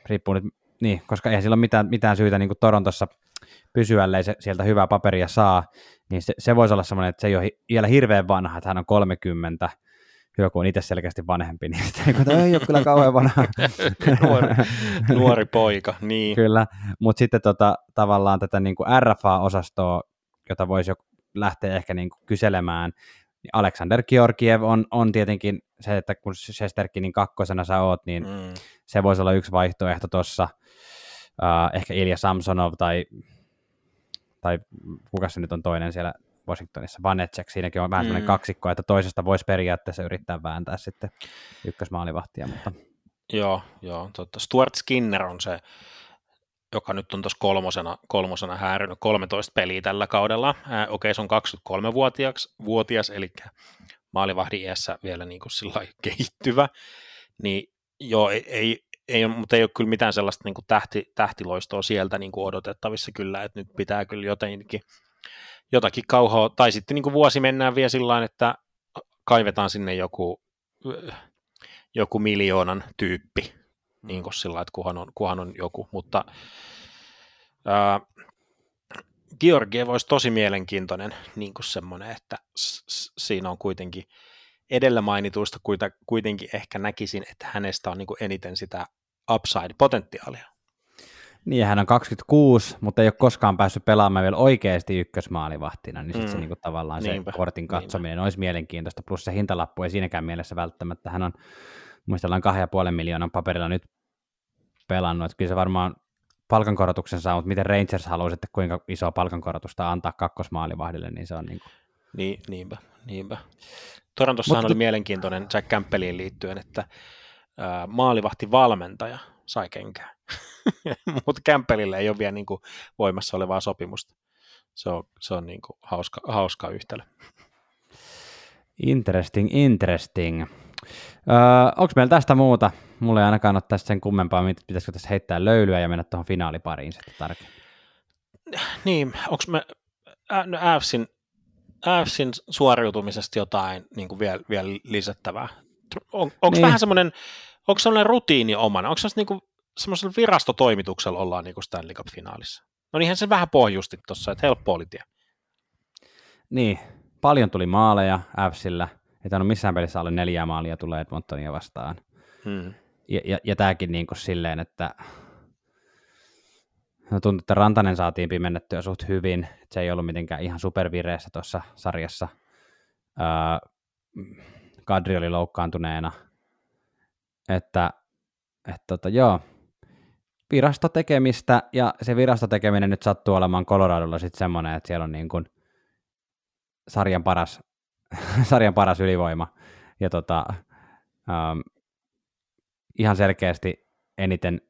Speaker 1: riippuu nyt, niin, koska eihän sillä ole mitään, mitään syytä niin kuin Torontossa pysyä, ellei se sieltä hyvää paperia saa, niin se, se voisi olla semmoinen, että se ei ole vielä hirveän vanha, että hän on 30, hyvä kun on itse selkeästi vanhempi, niin sitten ei ole kyllä kauhean vanha. <laughs>
Speaker 2: nuori, nuori poika, niin.
Speaker 1: Kyllä, mutta sitten tota, tavallaan tätä niin kuin RFA-osastoa, jota voisi jo lähteä ehkä niin kuin kyselemään, niin Alexander Georgiev on, on tietenkin se, että kun Shesterkinin kakkosena sä oot, niin mm. se voisi olla yksi vaihtoehto tuossa. Uh, ehkä Ilja Samsonov tai, tai kuka se nyt on toinen siellä Washingtonissa, Vanecek, siinäkin on vähän mm. kaksikko, että toisesta voisi periaatteessa yrittää vääntää sitten ykkösmaalivahtia, mutta...
Speaker 2: Joo, joo, totta. Stuart Skinner on se, joka nyt on tuossa kolmosena, kolmosena häärynyt 13 peliä tällä kaudella. Äh, okei, se on 23-vuotias, vuotias, eli maalivahdin iässä vielä niin kuin sillä kehittyvä, niin joo, ei, ei, ei, mutta ei ole kyllä mitään sellaista niin kuin tähti, tähtiloistoa sieltä niin kuin odotettavissa kyllä, että nyt pitää kyllä jotenkin jotakin kauhoa, tai sitten niin kuin vuosi mennään vielä sillä että kaivetaan sinne joku, joku miljoonan tyyppi, niin kuin sillä että kuhan on, kuhan on joku, mutta ää, Georgiev olisi tosi mielenkiintoinen niin kuin semmoinen, että s- siinä on kuitenkin edellä mainituista kuitenkin ehkä näkisin, että hänestä on niin eniten sitä upside-potentiaalia.
Speaker 1: Niin, hän on 26, mutta ei ole koskaan päässyt pelaamaan vielä oikeasti ykkösmaalivahtina, niin sitten mm. se niin kuin, tavallaan niinpä, se kortin katsominen niinpä. olisi mielenkiintoista, plus se hintalappu ei siinäkään mielessä välttämättä. Hän on muistellaan kahden ja puolen miljoonan paperilla nyt pelannut, että kyllä se varmaan palkankorotuksen saa, mutta miten Rangers haluaisi, että kuinka isoa palkankorotusta antaa kakkosmaalivahdille, niin se on niin kuin...
Speaker 2: Niin, niinpä, niinpä. Torontossahan mutta... oli mielenkiintoinen Jack Campbelliin liittyen, että ää, maalivahti valmentaja sai kenkään. <laughs> mutta Campbellille ei ole vielä niin kuin voimassa olevaa sopimusta. Se on, se on niin kuin hauska, hauska yhtälö.
Speaker 1: Interesting, interesting. Öö, onko meillä tästä muuta? Mulla ei ainakaan ole tästä sen kummempaa, pitäisikö tässä heittää löylyä ja mennä tuohon finaalipariin sitten tarkemmin.
Speaker 2: Niin, onko me Ävsin, Ävsin suoriutumisesta jotain niin kuin vielä, vielä lisättävää? On, onko niin. vähän semmoinen, onko semmoinen rutiini omana? Onko se niin kuin, semmoisella virastotoimituksella ollaan niin kuin Stanley Cup-finaalissa? No niinhän se vähän pohjusti tuossa, että helppo oli tie.
Speaker 1: Niin, paljon tuli maaleja Ävsillä – ei tainnut missään pelissä alle neljä maalia tulee Edmontonia vastaan. Hmm. Ja, ja, ja tämäkin niin kuin silleen, että no tuntuu, että Rantanen saatiin pimennettyä suht hyvin. Se ei ollut mitenkään ihan supervireessä tuossa sarjassa. Öö, Kadri oli loukkaantuneena. Että, että tota, joo, virastotekemistä, ja se virastotekeminen nyt sattuu olemaan Coloradolla sitten semmoinen, että siellä on niin kuin sarjan paras <laughs> sarjan paras ylivoima. Ja tota, um, ihan selkeästi eniten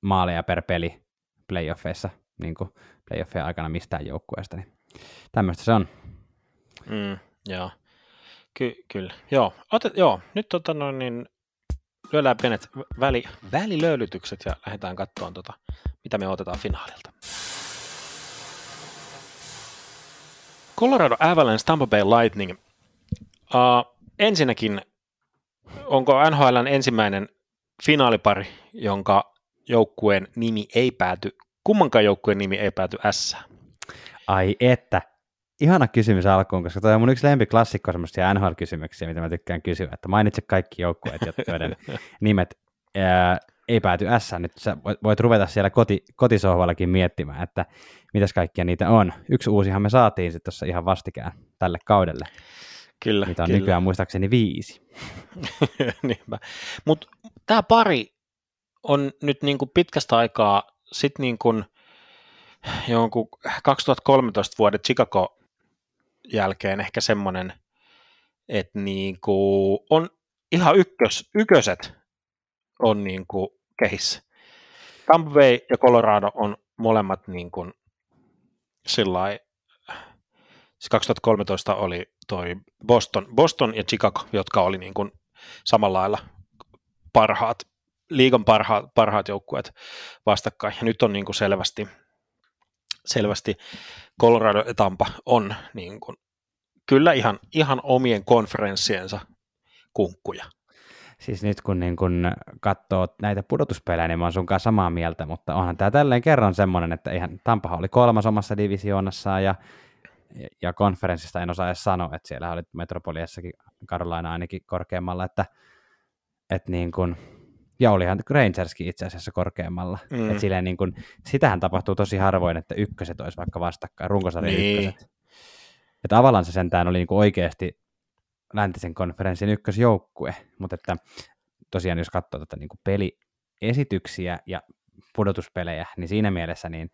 Speaker 1: maaleja per peli playoffeissa, niin kuin playoffien aikana mistään joukkueesta. Niin tämmöistä se on.
Speaker 2: Mm, joo. Ky- kyllä. Joo. Otet, joo. Nyt tota noin, niin lyödään pienet väli, välilöylytykset ja lähdetään katsomaan, tota, mitä me otetaan finaalilta. Colorado Avalanche Tampa Bay Lightning Uh, ensinnäkin, onko NHLn ensimmäinen finaalipari, jonka joukkueen nimi ei pääty, kummankaan joukkueen nimi ei pääty S?
Speaker 1: Ai että, ihana kysymys alkuun, koska toi on mun yksi lempiklassikko semmoisia NHL-kysymyksiä, mitä mä tykkään kysyä, että mainitse kaikki joukkueet, <laughs> joiden nimet ää, ei pääty S. Nyt sä voit ruveta siellä koti, kotisohvallakin miettimään, että mitäs kaikkia niitä on. Yksi uusihan me saatiin sitten tuossa ihan vastikään tälle kaudelle.
Speaker 2: Kyllä,
Speaker 1: Mitä on
Speaker 2: kyllä.
Speaker 1: nykyään muistaakseni viisi. <laughs>
Speaker 2: Mutta tämä pari on nyt niinku pitkästä aikaa sitten niinku jonkun 2013 vuoden Chicago jälkeen ehkä semmoinen, että niinku on ihan ykkös, ykköset on niin kuin kehissä. Tampa Bay ja Colorado on molemmat niin kuin sillai, siis 2013 oli toi Boston, Boston ja Chicago, jotka oli niin kuin samalla lailla parhaat, liigan parhaat, parhaat joukkueet vastakkain. Ja nyt on niin kuin selvästi, selvästi Colorado ja Tampa on niin kuin, kyllä ihan, ihan omien konferenssiensa kunkkuja.
Speaker 1: Siis nyt kun, niin kun katsoo näitä pudotuspelejä, niin mä oon sunkaan samaa mieltä, mutta onhan tämä tälleen kerran semmoinen, että ihan Tampahan oli kolmas omassa divisioonassaan ja, ja konferenssista en osaa edes sanoa, että siellä oli Metropoliassakin Carolina ainakin korkeammalla, että, että niin kun, ja olihan Rangerskin itse asiassa korkeammalla. Mm. Et silleen niin kun, sitähän tapahtuu tosi harvoin, että ykköset olisi vaikka vastakkain, runkosarjan niin. ykköset. Ja tavallaan se sentään oli niin oikeasti läntisen konferenssin ykkösjoukkue, mutta että tosiaan jos katsoo tätä niin peliesityksiä ja pudotuspelejä, niin siinä mielessä niin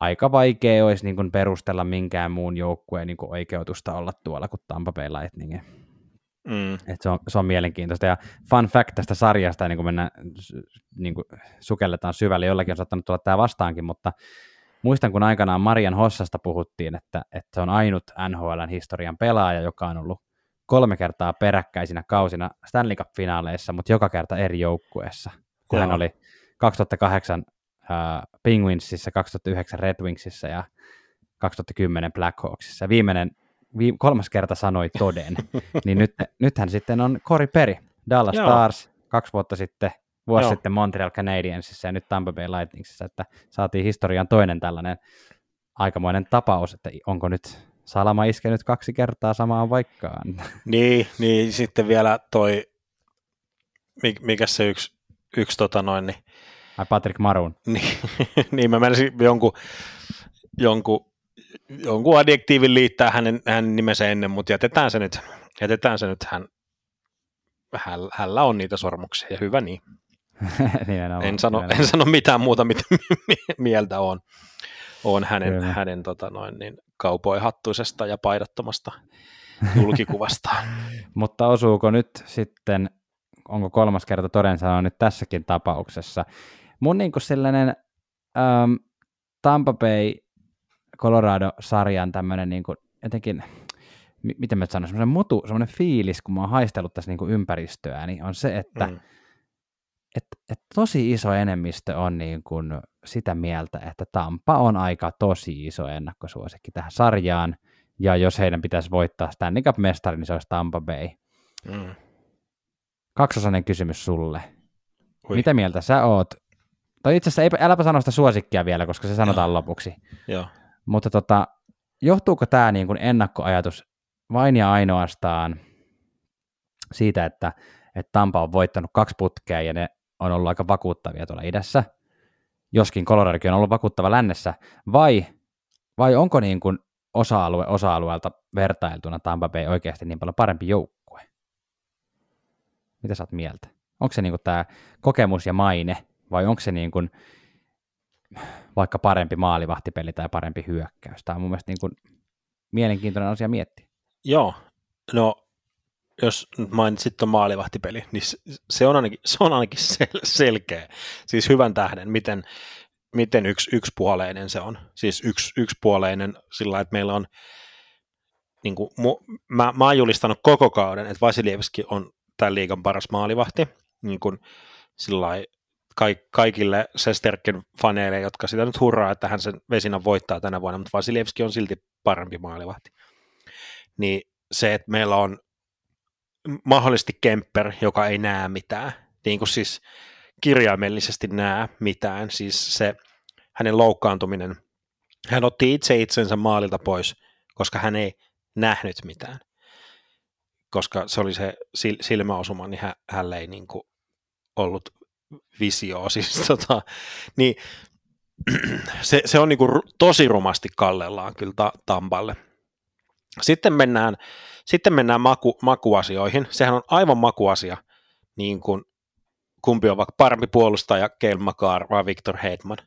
Speaker 1: aika vaikea olisi niin kuin perustella minkään muun joukkueen niin kuin oikeutusta olla tuolla kuin Tampa Bay Lightning. Mm. Et se, on, se on mielenkiintoista. Ja fun fact tästä sarjasta, niin kuin mennään, niin kuin sukelletaan syvälle, jollakin on saattanut tulla tämä vastaankin, mutta muistan, kun aikanaan Marian Hossasta puhuttiin, että, että se on ainut NHLn historian pelaaja, joka on ollut kolme kertaa peräkkäisinä kausina Stanley Cup-finaaleissa, mutta joka kerta eri joukkueessa, kun Joo. hän oli 2008 uh, Penguinsissa, 2009 Red Wingsissa ja 2010 Blackhawksissa. Viimeinen, vi, kolmas kerta sanoi toden, <laughs> niin nyt, nythän sitten on Cory Perry, Dallas Joo. Stars, kaksi vuotta sitten, vuosi Joo. sitten Montreal Canadiensissa ja nyt Tampa Bay Lightningsissa, että saatiin historian toinen tällainen aikamoinen tapaus, että onko nyt Salama iskenyt kaksi kertaa samaan vaikkaan. <laughs>
Speaker 2: Niin, niin sitten vielä toi, mikä se yksi, yksi tota noin, niin...
Speaker 1: Ai Patrick Marun. <laughs>
Speaker 2: Niin, niin mä menisin jonkun, jonkun, jonkun adjektiivin liittää hänen, hänen nimensä ennen, mutta jätetään se nyt, jätetään se nyt hän, hän, hänellä on niitä sormuksia ja hyvä niin. <laughs> en, sano, en sano mitään muuta, mitä <laughs> mieltä on, on hänen, hänen tota noin, niin kaupoihattuisesta ja paidattomasta julkikuvasta.
Speaker 1: Mutta osuuko nyt sitten, onko kolmas kerta toden sanoa nyt tässäkin tapauksessa? Mun niin kuin sellainen ähm, Tampa Bay Colorado-sarjan tämmöinen niin kuin, jotenkin, m- miten mä sanon, semmoinen mutu, semmoinen fiilis, kun mä oon haistellut tässä niin kuin ympäristöä, niin on se, että mm. et, et tosi iso enemmistö on niin kuin sitä mieltä, että Tampa on aika tosi iso ennakkosuosikki tähän sarjaan, ja jos heidän pitäisi voittaa Stanley Cup-mestari, niin se olisi Tampa Bay. Mm. Kaksosainen kysymys sulle. Ui. Mitä mieltä sä oot? Tai itse asiassa, ei, äläpä sano sitä suosikkia vielä, koska se sanotaan Joo. lopuksi.
Speaker 2: Joo.
Speaker 1: Mutta tota, johtuuko tämä niin kuin ennakkoajatus vain ja ainoastaan siitä, että, että Tampa on voittanut kaksi putkea ja ne on ollut aika vakuuttavia tuolla idässä, joskin Coloradokin on ollut vakuuttava lännessä, vai, vai onko niin kuin osa-alue osa-alueelta vertailtuna Tampa Bay oikeasti niin paljon parempi joukkue? Mitä sä oot mieltä? Onko se niin kuin tämä kokemus ja maine, vai onko se niin kuin vaikka parempi maalivahtipeli tai parempi hyökkäys? Tämä on mun mielestä niin kuin mielenkiintoinen asia miettiä.
Speaker 2: Joo, no jos mainitsit tuon maalivahtipeli, niin se on ainakin, se on ainakin sel- selkeä. Siis hyvän tähden, miten, miten yksi, yksipuoleinen se on. Siis yksi, yksipuoleinen sillä että meillä on, niin kuin, mu, mä, mä oon julistanut koko kauden, että Vasilievski on tämän liigan paras maalivahti. Niin kuin, sillä kaikille Sesterkin faneille, jotka sitä nyt hurraa, että hän sen vesinä voittaa tänä vuonna, mutta Vasilievski on silti parempi maalivahti. Niin se, että meillä on mahdollisesti Kemper, joka ei näe mitään, niin kuin siis kirjaimellisesti näe mitään, siis se hänen loukkaantuminen, hän otti itse itsensä maalilta pois, koska hän ei nähnyt mitään, koska se oli se silmäosuma, niin hän, hän ei niin kuin ollut visio, <laughs> siis tota, niin se, se on niin kuin tosi rumasti kallellaan kyllä ta, Tampalle. Sitten mennään sitten mennään maku, makuasioihin. Sehän on aivan makuasia, niin kuin kumpi on vaikka parempi puolustaja, Kel Makar vai Victor Hedman.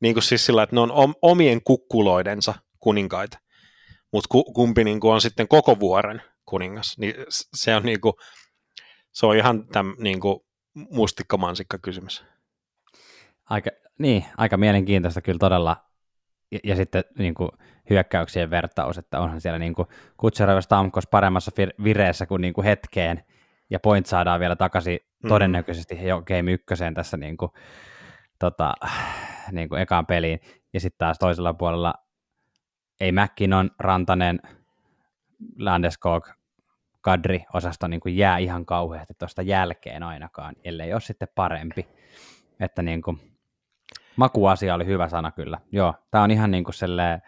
Speaker 2: Niin kuin siis sillä, että ne on omien kukkuloidensa kuninkaita. Mutta kumpi niin kuin on sitten koko vuoren kuningas. Niin se on, niinku, se on ihan täm, niinku, mustikkamansikka kysymys.
Speaker 1: Aika, niin, aika mielenkiintoista kyllä todella. Ja, ja sitten niin kuin, hyökkäyksien vertaus, että onhan siellä niin kuin, Kutserov Stamkos paremmassa vireessä kuin, niin kuin hetkeen, ja point saadaan vielä takaisin mm. todennäköisesti jo game ykköseen tässä niin kuin, tota, niin kuin ekaan peliin. Ja sitten taas toisella puolella ei McKinnon, Rantanen, Landeskog, kadri osasto niin kuin jää ihan kauheasti tuosta jälkeen ainakaan, ellei ole sitten parempi. Että niin kuin, makuasia oli hyvä sana kyllä. Joo, tämä on ihan niin kuin selleen,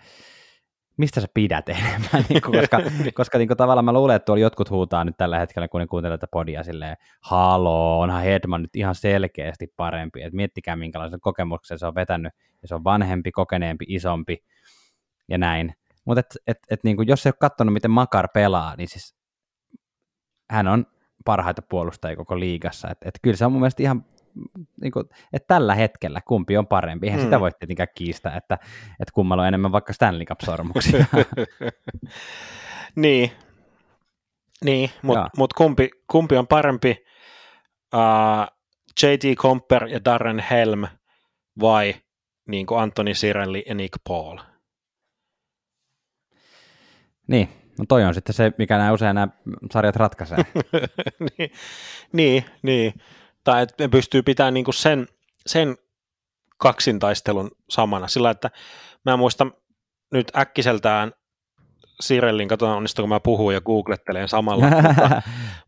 Speaker 1: mistä sä pidät enemmän, niin kuin, koska, <laughs> koska niin kuin, tavallaan mä luulen, että tuolla jotkut huutaa nyt tällä hetkellä, kun ne kuuntelee tätä podia silleen, haloo, onhan Hedman nyt ihan selkeästi parempi, että miettikää minkälaisen kokemuksen se on vetänyt, ja se on vanhempi, kokeneempi, isompi, ja näin. Mutta et, et, et, niin kuin, jos ei ole katsonut, miten Makar pelaa, niin siis hän on parhaita puolustajia koko liigassa. Et, et kyllä se on mun mielestä ihan, niin kuin, että tällä hetkellä kumpi on parempi. Eihän mm. sitä voi tietenkään kiistää, että, että kummalla on enemmän vaikka Stanley Cup-sormuksia. <laughs>
Speaker 2: niin, niin mutta mut kumpi, kumpi on parempi, uh, J.T. Comper ja Darren Helm vai niin kuin Anthony Sirelli ja Nick Paul?
Speaker 1: Niin, no toi on sitten se, mikä nämä usein nämä sarjat ratkaisee. <laughs>
Speaker 2: niin, niin, niin, tai että ne pystyy pitämään niinku sen, sen kaksintaistelun samana, sillä että mä muistan nyt äkkiseltään Sirellin, katsotaan onnistuuko mä puhun ja googlettelen samalla. <laughs>
Speaker 1: mutta,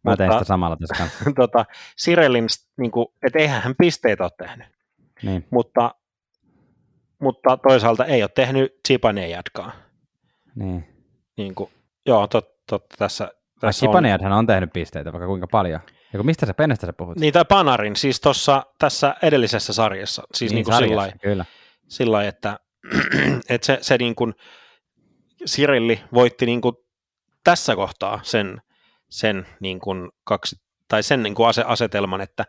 Speaker 1: mä teen sitä samalla tässä kanssa. <laughs>
Speaker 2: tota, Sirellin, niin kuin, että eihän hän pisteitä ole tehnyt,
Speaker 1: niin.
Speaker 2: mutta, mutta toisaalta ei ole tehnyt Zibanejadkaan.
Speaker 1: Niin.
Speaker 2: Niin kuin, joo, totta, tot, tässä, tässä
Speaker 1: on. on tehnyt pisteitä vaikka kuinka paljon. Ja mistä sä penestä sä puhut?
Speaker 2: Niin, tai Panarin, siis tuossa tässä edellisessä sarjassa. Siis niin, niin kuin sillai,
Speaker 1: kyllä.
Speaker 2: Sillai, että, <clears throat> että se, se niin kuin, Sirilli voitti niin kuin tässä kohtaa sen, sen niin kuin kaksi, tai sen niin kuin ase, asetelman, että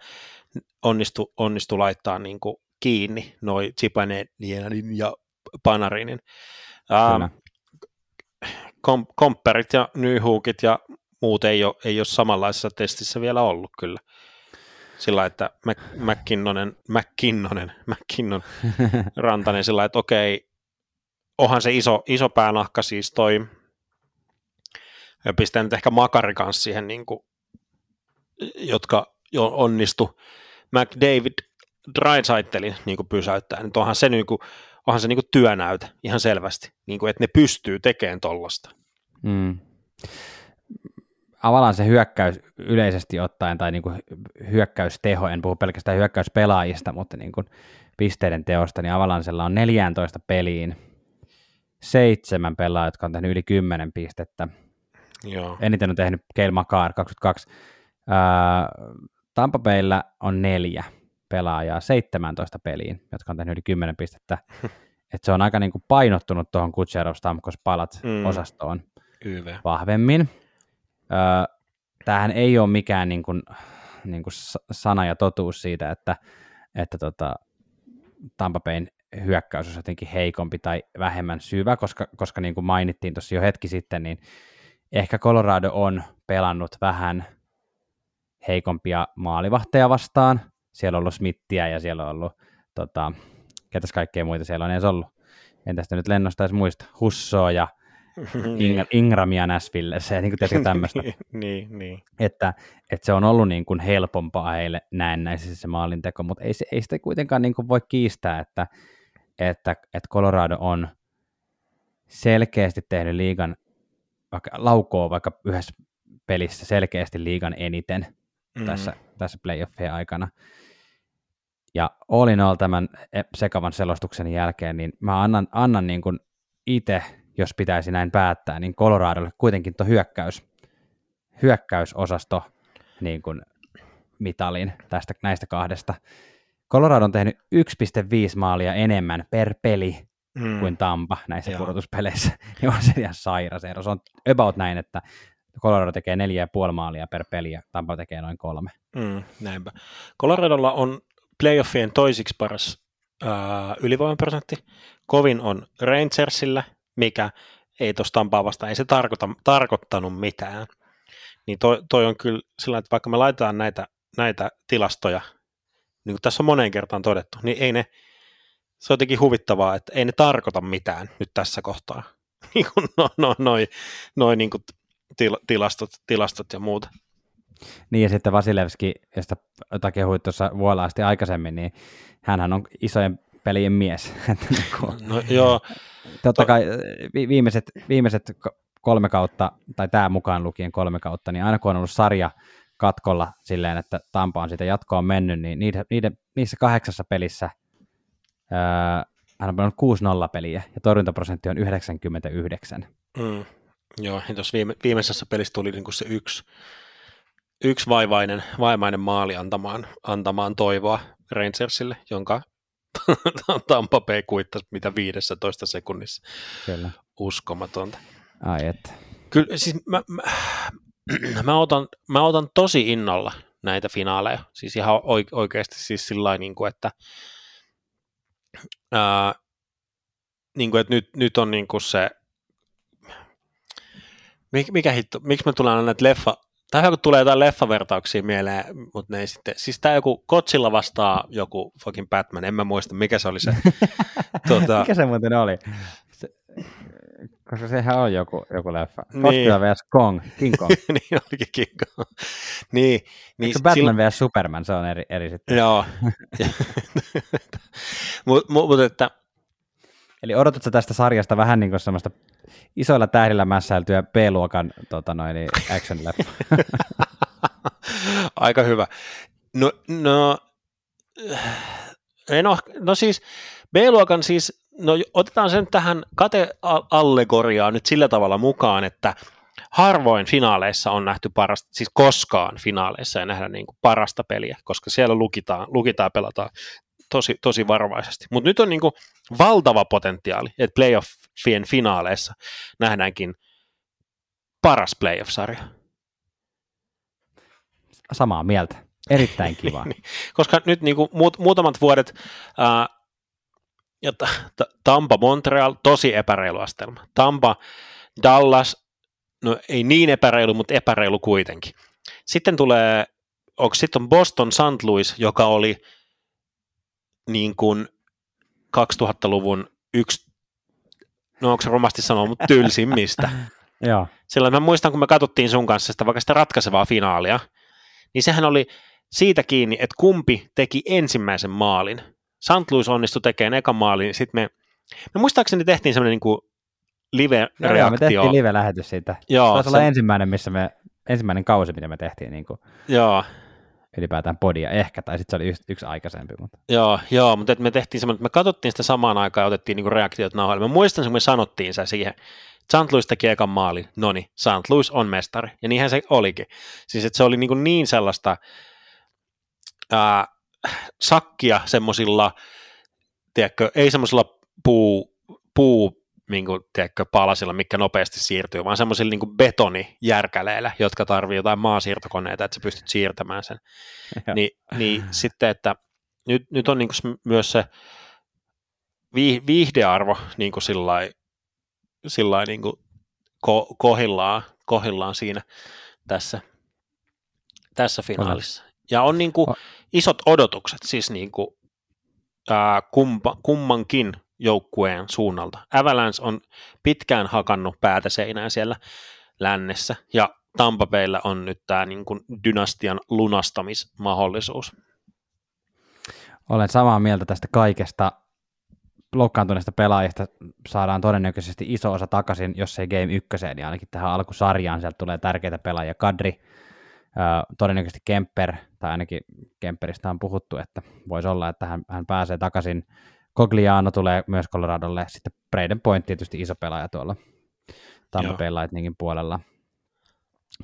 Speaker 2: onnistu, onnistu laittaa niin kuin kiinni noi Zipanenin ja Panarinin. Uh, kom, komperit ja Nyhuukit ja muut ei ole, ei ole samanlaisessa testissä vielä ollut kyllä. Sillä että McKinnonen, McKinnonen, McKinnon <laughs> Rantanen sillä että okei, onhan se iso, iso päänahka siis toi, ja pistän nyt ehkä Makari kanssa siihen, niin kuin, jotka jo onnistu McDavid Drysaitelin niin kuin pysäyttää, nyt onhan se, niin kuin, onhan se niin kuin työnäyte ihan selvästi, niin kuin, että ne pystyy tekemään tollasta.
Speaker 1: Mm. Avalaan se hyökkäys yleisesti ottaen, tai niin kuin hyökkäysteho, en puhu pelkästään hyökkäyspelaajista, mutta niin kuin pisteiden teosta, niin Avalansella on 14 peliin seitsemän pelaajaa, jotka on tehnyt yli 10 pistettä.
Speaker 2: Joo.
Speaker 1: Eniten on tehnyt Keil Makar 22. Ää, Tampa Bayllä on neljä pelaajaa 17 peliin, jotka on tehnyt yli 10 pistettä. <laughs> Et se on aika niin kuin painottunut tuohon Kutserov Stamkos palat mm. osastoon
Speaker 2: YV.
Speaker 1: vahvemmin. Öö, tämähän ei ole mikään niin kuin, niin kuin sana ja totuus siitä, että, että tota, Tampa Bayn hyökkäys on jotenkin heikompi tai vähemmän syvä, koska, koska niin kuin mainittiin tuossa jo hetki sitten, niin ehkä Colorado on pelannut vähän heikompia maalivahteja vastaan. Siellä on ollut Smithia ja siellä on ollut, tota, ketäs kaikkea muita siellä on edes ollut. En tästä nyt lennosta edes muista. Hussoa ja niin. Ingramia Näsvillessä <laughs> ja niin kuin tämmöistä.
Speaker 2: niin, niin.
Speaker 1: Että, että, se on ollut niin kuin helpompaa heille näennäisesti se maalinteko, mutta ei, ei sitä kuitenkaan niin kuin voi kiistää, että, että, että Colorado on selkeästi tehnyt liigan, vaikka laukoo vaikka yhdessä pelissä selkeästi liigan eniten mm. tässä, tässä playoffien aikana. Ja all in all tämän sekavan selostuksen jälkeen, niin mä annan, annan niin kuin itse jos pitäisi näin päättää, niin Coloradolle kuitenkin tuo hyökkäys, hyökkäysosasto niin kuin mitalin tästä, näistä kahdesta. Colorado on tehnyt 1,5 maalia enemmän per peli mm. kuin Tampa näissä Joo. pudotuspeleissä. <laughs> niin on se ihan sairas ero. Se on about näin, että Colorado tekee 4,5 maalia per peli ja Tampa tekee noin kolme.
Speaker 2: Mm, näinpä. Coloradolla on playoffien toisiksi paras äh, ylivoimaprosentti. Kovin on Rangersillä mikä ei tuosta Tampaa vastaan, ei se tarkoita, tarkoittanut mitään. niin toi, toi on kyllä sillä että vaikka me laitetaan näitä, näitä tilastoja, niin kuin tässä on moneen kertaan todettu, niin ei ne, se on jotenkin huvittavaa, että ei ne tarkoita mitään nyt tässä kohtaa. <laughs> Niin no, no, noi, noi niin kuin til, tilastot, tilastot ja muut.
Speaker 1: Niin ja sitten Vasilevski, josta jota kehuit tuossa vuolaasti aikaisemmin, niin hän on isojen pelien mies. <laughs>
Speaker 2: Niinku no, joo.
Speaker 1: Totta kai viimeiset, viimeiset kolme kautta, tai tämä mukaan lukien kolme kautta, niin aina kun on ollut sarja katkolla silleen, että Tampa on siitä jatkoon mennyt, niin niiden, niiden, niissä kahdeksassa pelissä ää, hän on pelannut 6-0 peliä, ja torjuntaprosentti on 99.
Speaker 2: Mm. Joo, ja tuossa viime, viimeisessä pelissä tuli niinku se yksi, yksi vaivainen, vaivainen maali antamaan, antamaan toivoa Rangersille, jonka <laughs> Tampa Bay kuittasi mitä 15 sekunnissa. Kyllä. Uskomatonta.
Speaker 1: Ai että.
Speaker 2: Kyllä, siis mä, mä, <clears throat> mä, otan, mä otan tosi innolla näitä finaaleja. Siis ihan oikeasti siis sillä niin kuin, että, ää, niin kuin, että nyt, nyt on niin kuin se, mikä, mikä hitto, miksi me tulee näitä leffa, tai kun tulee jotain leffavertauksia mieleen, mutta ne ei sitten, siis tämä joku Kotsilla vastaa joku fucking Batman, en mä muista, mikä se oli se. <laughs>
Speaker 1: tuota... Mikä se muuten oli? Se, koska sehän on joku, joku leffa. Godzilla niin. vs. Kong, King Kong. <laughs>
Speaker 2: niin olikin King Kong. niin,
Speaker 1: niin, Batman sillä... vs. Superman, se on eri, eri sitten.
Speaker 2: Joo. <laughs> Mutta mut, että...
Speaker 1: Eli odotatko tästä sarjasta vähän niin kuin semmoista isoilla tähdillä mässäiltyä B-luokan tota noin, niin action? <laughs>
Speaker 2: Aika hyvä. No, no, en ole, no siis B-luokan siis no otetaan sen tähän kateallegoriaan nyt sillä tavalla mukaan, että harvoin finaaleissa on nähty parasta, siis koskaan finaaleissa ei nähdä niin kuin parasta peliä, koska siellä lukitaan, lukitaan pelataan tosi, tosi varovaisesti. Mutta nyt on niin kuin valtava potentiaali, että playoffien finaaleissa nähdäänkin paras playoff-sarja.
Speaker 1: Samaa mieltä. Erittäin <laughs> kiva.
Speaker 2: niin, koska nyt niin kuin muut, muutamat vuodet ää, ja Tampa Montreal, tosi epäreilu astelma. Tampa Dallas, no ei niin epäreilu, mutta epäreilu kuitenkin. Sitten tulee, onko sitten Boston St. Louis, joka oli niin kuin 2000-luvun yksi, no onko se romasti sanoa, mutta tylsimmistä. <laughs>
Speaker 1: Joo.
Speaker 2: Silloin mä muistan, kun me katsottiin sun kanssa sitä vaikka sitä ratkaisevaa finaalia, niin sehän oli siitä kiinni, että kumpi teki ensimmäisen maalin. St. Louis onnistui tekemään ekan maalin, sitten me, me muistaakseni tehtiin semmoinen niin live-reaktio. Joo,
Speaker 1: me tehtiin live-lähetys siitä. Joo, Taisi se... olla ensimmäinen, missä me, ensimmäinen kausi, mitä me tehtiin niin kuin
Speaker 2: Joo.
Speaker 1: Ylipäätään podia ehkä, tai sitten se oli yksi, yksi aikaisempi. Mutta.
Speaker 2: Joo, joo, mutta me tehtiin semmoinen, me katsottiin sitä samaan aikaan ja otettiin niin reaktiot nauhalle. Mä muistan, kun me sanottiin se siihen, St. Louis teki ekan maalin, no niin, St. Louis on mestari, ja niinhän se olikin. Siis että se oli niin, niin sellaista, ää, sakkia semmoisilla, tiedätkö, ei semmoisilla puu, puu niin kuin, tiedätkö, palasilla, mikä nopeasti siirtyy, vaan semmoisilla niin betonijärkäleillä, jotka tarvii jotain maasiirtokoneita, että sä pystyt siirtämään sen. Ni, niin sitten, että nyt, nyt on niin kuin myös se viihdearvo niin kuin sillai, sillai niin kuin ko, kohillaan, kohillaan siinä tässä, tässä finaalissa. Ja on niin kuin, isot odotukset siis niin kuin, ää, kumpa, kummankin joukkueen suunnalta. Avalanche on pitkään hakannut päätä seinään siellä lännessä, ja Tampa Bayllä on nyt tämä niin kuin dynastian lunastamismahdollisuus.
Speaker 1: Olen samaa mieltä tästä kaikesta. Loukkaantuneista pelaajista saadaan todennäköisesti iso osa takaisin, jos ei Game 1, niin ainakin tähän alkusarjaan sieltä tulee tärkeitä pelaajia. Kadri, todennäköisesti Kemper, tai ainakin Kemperistä on puhuttu, että voisi olla, että hän, hän pääsee takaisin. Cogliano tulee myös Coloradolle, sitten Braden Point tietysti iso pelaaja tuolla Tampa Bay Lightningin puolella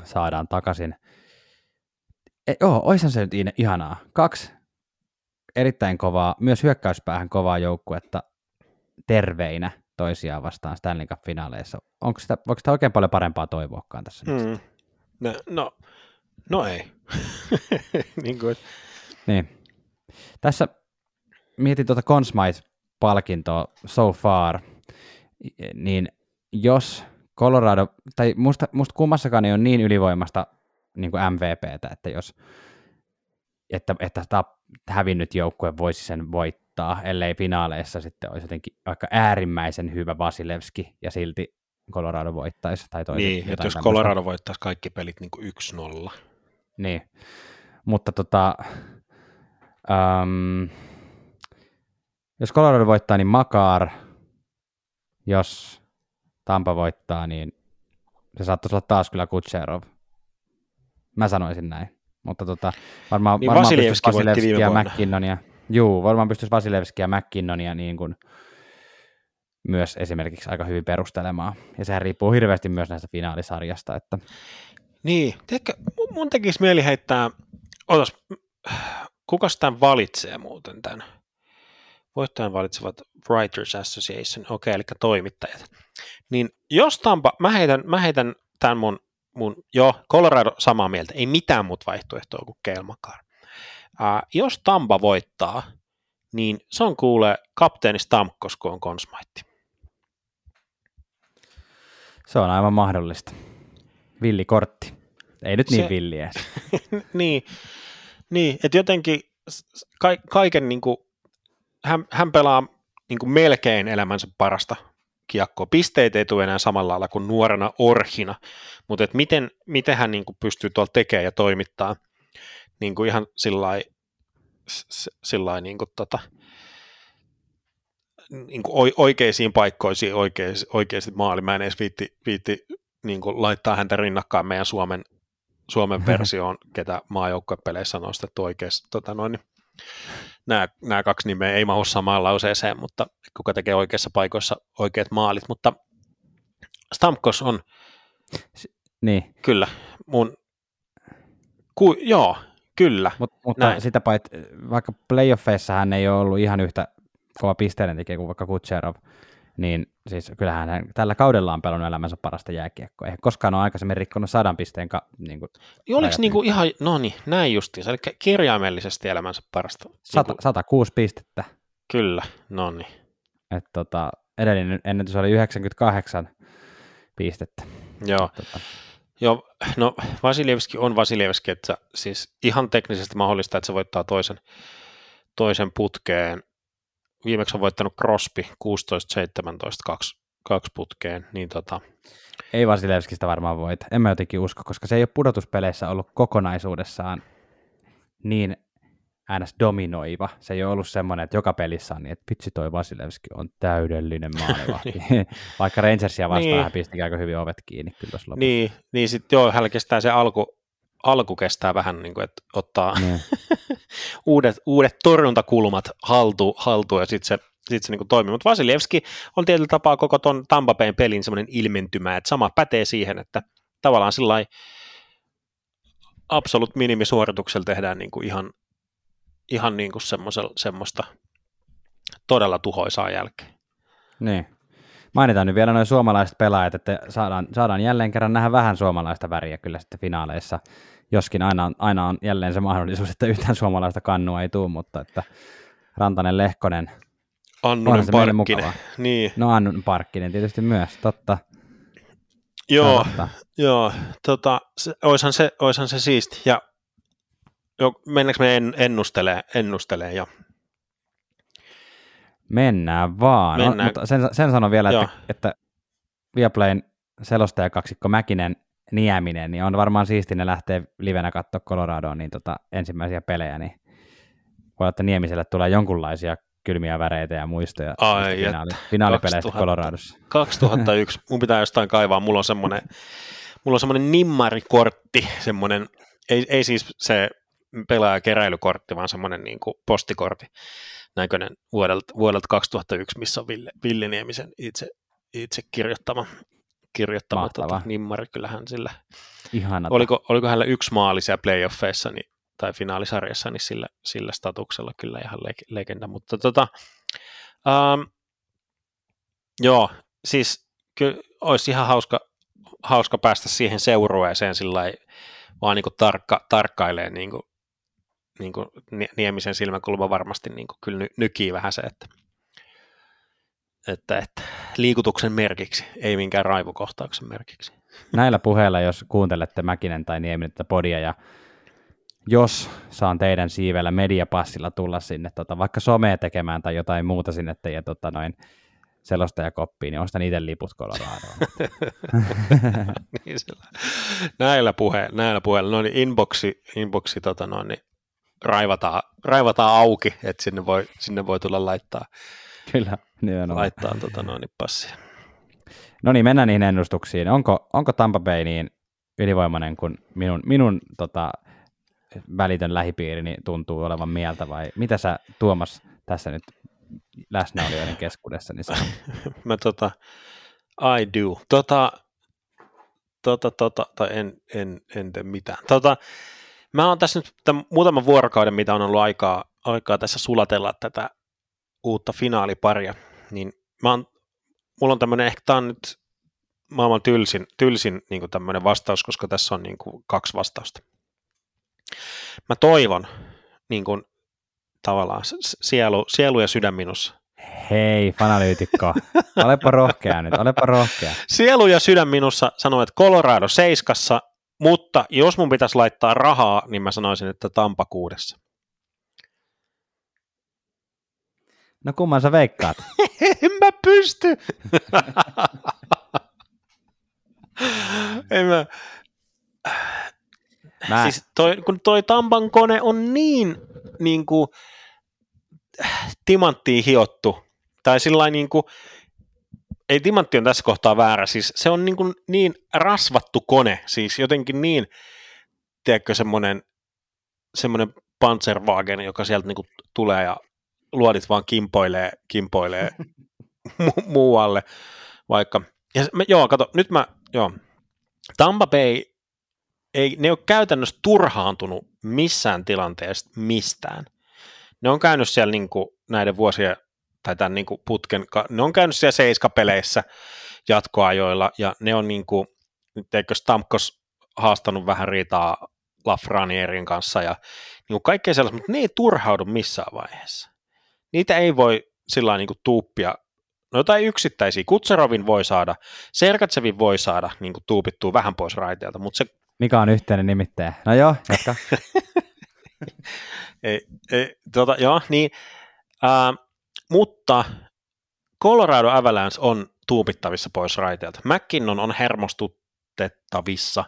Speaker 1: saadaan takaisin. E, joo, oishan se nyt ihanaa. Kaksi erittäin kovaa, myös hyökkäyspäähän kovaa joukkuetta terveinä toisiaan vastaan Stanley Cup-finaaleissa. Onko sitä, voiko sitä oikein paljon parempaa toivoakaan tässä mm. nyt?
Speaker 2: No, no, No ei. <laughs> niin, kuin.
Speaker 1: niin. Tässä mietin tuota Consmite-palkintoa so far, niin jos Colorado, tai musta, musta kummassakaan ei ole niin ylivoimasta niin kuin MVPtä, että jos että, että tämä hävinnyt joukkue voisi sen voittaa, ellei finaaleissa sitten olisi jotenkin vaikka äärimmäisen hyvä Vasilevski ja silti Colorado voittaisi. Tai
Speaker 2: niin, että jos Colorado voittaisi kaikki pelit niin kuin 1-0.
Speaker 1: Niin, mutta tota, um, jos Colorado voittaa, niin Makar, jos Tampa voittaa, niin se saattaisi olla taas kyllä Kutserov. Mä sanoisin näin. Mutta tota, varmaan,
Speaker 2: niin
Speaker 1: varmaan
Speaker 2: Vasilevski Vasilevski ja
Speaker 1: McKinnonia. Juu, varmaan pystyisi Vasilevski ja McKinnonia niin kuin myös esimerkiksi aika hyvin perustelemaan. Ja sehän riippuu hirveästi myös näistä finaalisarjasta. Että...
Speaker 2: Niin, tiedätkö, mun tekisi mieli heittää, otas, kuka tämän valitsee muuten tämän? Voittajan valitsevat Writers Association, okei, okay, eli toimittajat. Niin jos Tampa, mä heitän, mä heitän tämän mun, mun, jo, Colorado samaa mieltä, ei mitään muuta vaihtoehtoa kuin Kelmakar. Uh, jos Tampa voittaa, niin se on kuule kapteeni Stamkos, kun on konsmaitti.
Speaker 1: Se on aivan mahdollista. Villikortti. Ei nyt niin se, villiä. <laughs>
Speaker 2: niin, niin että jotenkin ka- kaiken niin kuin, hän, hän pelaa niin kuin melkein elämänsä parasta kiekkoa. Pisteet ei tule enää samalla lailla kuin nuorena orhina, mutta et miten, miten hän niin kuin pystyy tuolla tekemään ja toimittaa niin kuin ihan sillä niin kuin tota, niin kuin oikeisiin paikkoisiin oikeisi, oikeasti maali. Mä en edes viitti, viitti niin kuin laittaa häntä rinnakkain meidän Suomen, Suomen <laughs> versioon, ketä maajoukkuepeleissä on nostettu oikeasti. Tota noin, nämä, nämä kaksi nimeä ei mahu samaan lauseeseen, mutta kuka tekee oikeissa paikoissa oikeat maalit, mutta Stamkos on
Speaker 1: niin.
Speaker 2: kyllä mun, ku, joo, kyllä.
Speaker 1: Mut, mutta näin. sitä paitsi, vaikka playoffeissa hän ei ole ollut ihan yhtä kova pisteiden tekijä kuin vaikka Kutserov, niin siis kyllähän hän tällä kaudella on pelannut elämänsä parasta jääkiekkoa. Eihän koskaan ole aikaisemmin rikkonut sadan pisteen ka, niin kuin,
Speaker 2: niin Oliko niin kuin ihan, no niin, näin justiinsa, eli kirjaimellisesti elämänsä parasta.
Speaker 1: 100, niin kuin, 106 pistettä.
Speaker 2: Kyllä, no niin.
Speaker 1: Et tota, edellinen ennätys oli 98 pistettä.
Speaker 2: Joo. Tota. Joo, no Vasilievski on Vasilievski, että siis ihan teknisesti mahdollista, että se voittaa toisen, toisen putkeen viimeksi on voittanut Crosby 16-17 kaksi, kaksi putkeen, niin tota...
Speaker 1: Ei Vasilevskista varmaan voita, en mä jotenkin usko, koska se ei ole pudotuspeleissä ollut kokonaisuudessaan niin äänes dominoiva. Se ei ole ollut semmoinen, että joka pelissä on niin, että vitsi toi Vasilevski on täydellinen <laughs> maalivahti. niin. <laughs> Vaikka Rangersia vastaan niin. hän pisti aika hyvin ovet kiinni kyllä
Speaker 2: Niin, niin sitten joo, kestää se alku, alku kestää vähän niin kuin, että ottaa niin. <laughs> uudet, uudet torjuntakulmat haltuun haltu ja sitten se, sit se niin kuin toimii. Mutta Vasilievski on tietyllä tapaa koko ton Tampa Bayn pelin semmoinen ilmentymä, että sama pätee siihen, että tavallaan sillä absolut minimisuorituksella tehdään niin kuin ihan, ihan niin kuin semmoista todella tuhoisaa jälkeen.
Speaker 1: Niin. Mainitaan nyt vielä noin suomalaiset pelaajat, että saadaan, saadaan jälleen kerran nähdä vähän suomalaista väriä kyllä sitten finaaleissa joskin aina on, aina on jälleen se mahdollisuus, että yhtään suomalaista kannua ei tule, mutta että Rantanen, Lehkonen,
Speaker 2: Annunen Parkkinen. Niin.
Speaker 1: No Annunen Parkkinen tietysti myös, totta.
Speaker 2: Joo, joo tota, se, oishan, se, oishan se siisti. Ja jo, mennäänkö me en, ennustelee, ennustelee ja
Speaker 1: Mennään vaan. Mennään. No, mutta sen, sen sanon vielä, että, että Viaplayn selostajakaksikko Mäkinen Nieminen, niin on varmaan siisti ne lähtee livenä katsoa Coloradoon niin tota, ensimmäisiä pelejä, niin voi olla, että Niemiselle tulee jonkunlaisia kylmiä väreitä ja muistoja
Speaker 2: Ai
Speaker 1: finaali, finaalipeleistä 2000, Coloradossa.
Speaker 2: 2001, mun pitää jostain kaivaa, mulla on semmoinen, mulla on semmoinen nimmarikortti, semmoinen, ei, ei siis se pelaajakeräilykortti, vaan semmoinen niin kuin postikortti, näköinen vuodelta, vuodelta 2001, missä on Ville, Ville Niemisen itse, itse kirjoittama kirjoittama tota, nimmari, kyllähän sillä.
Speaker 1: Ihanata.
Speaker 2: Oliko, oliko hänellä yksi maali siellä playoffeissa niin, tai finaalisarjassa, niin sillä, sillä statuksella kyllä ihan le- legenda, mutta tota, um, joo, siis kyllä olisi ihan hauska, hauska päästä siihen seurueeseen sillä vaan niin tarkka, tarkkailee niin kuin, niin kuin Niemisen silmäkulma varmasti niin kuin kyllä ny, nykii vähän se, että että, että liikutuksen merkiksi, ei minkään raivokohtauksen merkiksi.
Speaker 1: näillä puheilla, jos kuuntelette Mäkinen tai Nieminen tätä podia ja jos saan teidän siivellä mediapassilla tulla sinne tota, vaikka somea tekemään tai jotain muuta sinne teidän tota, noin, selostajakoppiin, niin ostan itse liput Coloradoon. <laughs>
Speaker 2: niin sillä. Näillä, puhe, näillä puheilla, noin niin inboxi, inboxi tota noin, niin raivataan, raivataan auki, että sinne voi, sinne voi tulla laittaa,
Speaker 1: Kyllä, nimenomaan.
Speaker 2: laittaa tota noin, niin passia.
Speaker 1: No niin, mennään niihin ennustuksiin. Onko, onko Tampa Bay niin ylivoimainen kuin minun, minun tota, välitön lähipiirini tuntuu olevan mieltä, vai mitä sä Tuomas tässä nyt läsnäolijoiden keskuudessa niin sanot? <laughs>
Speaker 2: Mä tota, I do. Tota, tota, tota, tai en, en, en tee mitään. Tota, mä oon tässä nyt tämän muutaman vuorokauden, mitä on ollut aikaa, aikaa tässä sulatella tätä uutta finaaliparia, niin mä oon, mulla on tämmönen, ehkä tää on nyt maailman tylsin, tylsin niin tämmöinen vastaus, koska tässä on niin kuin kaksi vastausta. Mä toivon, niin kuin, tavallaan sielu, sielu ja sydän minussa.
Speaker 1: Hei, fanalyytikko, olepa rohkea nyt, olepa rohkea.
Speaker 2: Sielu ja sydän minussa sanoo, että Colorado seiskassa, mutta jos mun pitäisi laittaa rahaa, niin mä sanoisin, että Tampa kuudessa.
Speaker 1: No kumman sä veikkaat? <laughs>
Speaker 2: en mä pysty. en mä... Mä... Siis toi, kun toi Tampan kone on niin, niin kuin, timanttiin hiottu, tai sillä niin kuin, ei timantti on tässä kohtaa väärä, siis se on niin, kuin niin rasvattu kone, siis jotenkin niin, tiedätkö, semmoinen, semmoinen Panzerwagen, joka sieltä niin kuin tulee ja luodit vaan kimpoilee, kimpoilee <laughs> mu- muualle, vaikka, ja me, joo, kato, nyt mä, joo, Tampa Bay ei, ne ei ole käytännössä turhaantunut missään tilanteessa mistään. Ne on käynyt siellä niin kuin näiden vuosien tai tämän niin kuin putken, ne on käynyt siellä seiskapeleissä jatkoajoilla, ja ne on niin kuin, nyt eikö Stamkos haastanut vähän riitaa Lafranierin kanssa, ja niin kuin kaikkea sellaista, mutta ne ei turhaudu missään vaiheessa. Niitä ei voi sillä niin kuin tuuppia, no jotain yksittäisiä, Kutserovin voi saada, Sergatsevin voi saada niin kuin tuupittua vähän pois raiteelta, mutta se
Speaker 1: mikä on yhteinen nimittäjä? No joo, jatka. <laughs>
Speaker 2: ei, ei, tota, joo, niin, äh, mutta Colorado Avalanche on tuupittavissa pois raiteelta. McKinnon on hermostutettavissa.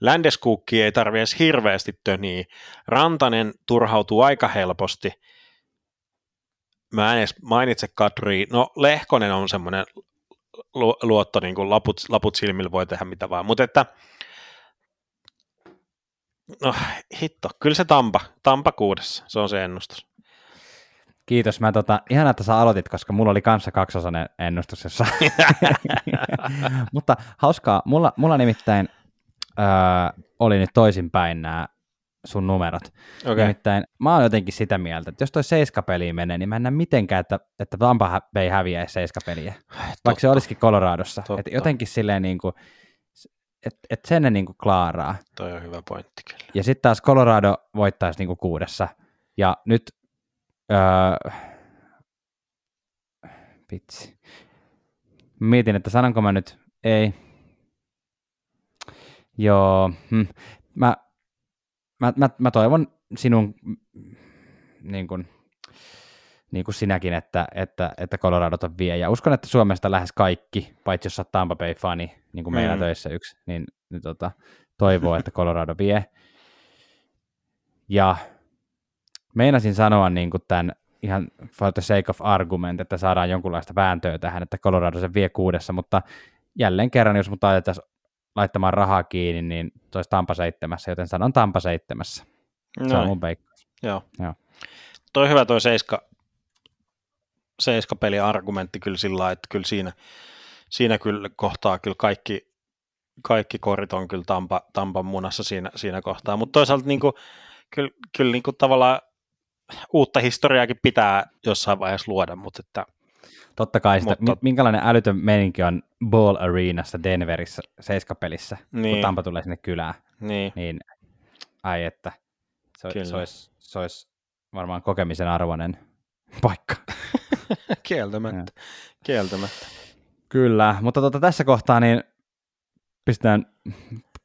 Speaker 2: Landeskukki ei tarvi edes hirveästi töniä. Rantanen turhautuu aika helposti. Mä en edes mainitse Kadri. No Lehkonen on semmoinen luotto, niin kuin laput, laput silmillä voi tehdä mitä vaan. Mutta että No hitto, kyllä se Tampa, Tampa kuudessa, se on se ennustus.
Speaker 1: Kiitos. Mä tota, ihan että sä aloitit, koska mulla oli kanssa kaksosainen ennustus, jossa... <laughs> Mutta hauskaa, mulla, mulla nimittäin öö, oli nyt toisinpäin nämä sun numerot. Okay. Nimittäin mä oon jotenkin sitä mieltä, että jos toi seiskapeli menee, niin mä en näe mitenkään, että, että Tampa ei häviäisi seiskapeliä, vaikka se olisikin Coloradossa. Että jotenkin silleen niin kuin, että et sen ne niinku klaaraa.
Speaker 2: Toi on hyvä pointti kyllä.
Speaker 1: Ja sitten taas Colorado voittaisi niinku kuudessa. Ja nyt, öö, vitsi. Mietin, että sanonko mä nyt, ei. Joo, hm. mä, mä, mä, mä toivon sinun niin kuin, niin kuin sinäkin, että, että, että Colorado on vie. Ja uskon, että Suomesta lähes kaikki, paitsi jos olet Tampa Bay-fani, niin kuin meillä mm. töissä yksi, niin, niin tota, toivoo, että Colorado vie. Ja meinasin sanoa niin kuin tämän ihan for the sake of argument, että saadaan jonkunlaista vääntöä tähän, että Colorado se vie kuudessa, mutta jälleen kerran, jos mut ajettaisiin laittamaan rahaa kiinni, niin se olisi Tampa seitsemässä, joten sanon Tampa seitsemässä. Se on mun peikkaus.
Speaker 2: Joo. Joo. Toi hyvä toi seiska, seiskapeli argumentti kyllä sillä että kyllä siinä, siinä kyllä kohtaa kyllä kaikki, kaikki korit on kyllä Tampa, Tampan munassa siinä, siinä kohtaa, mutta toisaalta niin kuin, kyllä, kyllä niin kuin tavallaan uutta historiaakin pitää jossain vaiheessa luoda, mutta että
Speaker 1: Totta kai sitä, mutta... minkälainen älytön meininki on Ball Arenassa Denverissä seiskapelissä, niin. kun Tampa tulee sinne kylään.
Speaker 2: Niin.
Speaker 1: niin ai että, se, se, olisi, se olisi varmaan kokemisen arvoinen <laughs> paikka. <laughs>
Speaker 2: Kieltämättä. Kieltämättä.
Speaker 1: Kyllä, mutta tota, tässä kohtaa niin pistetään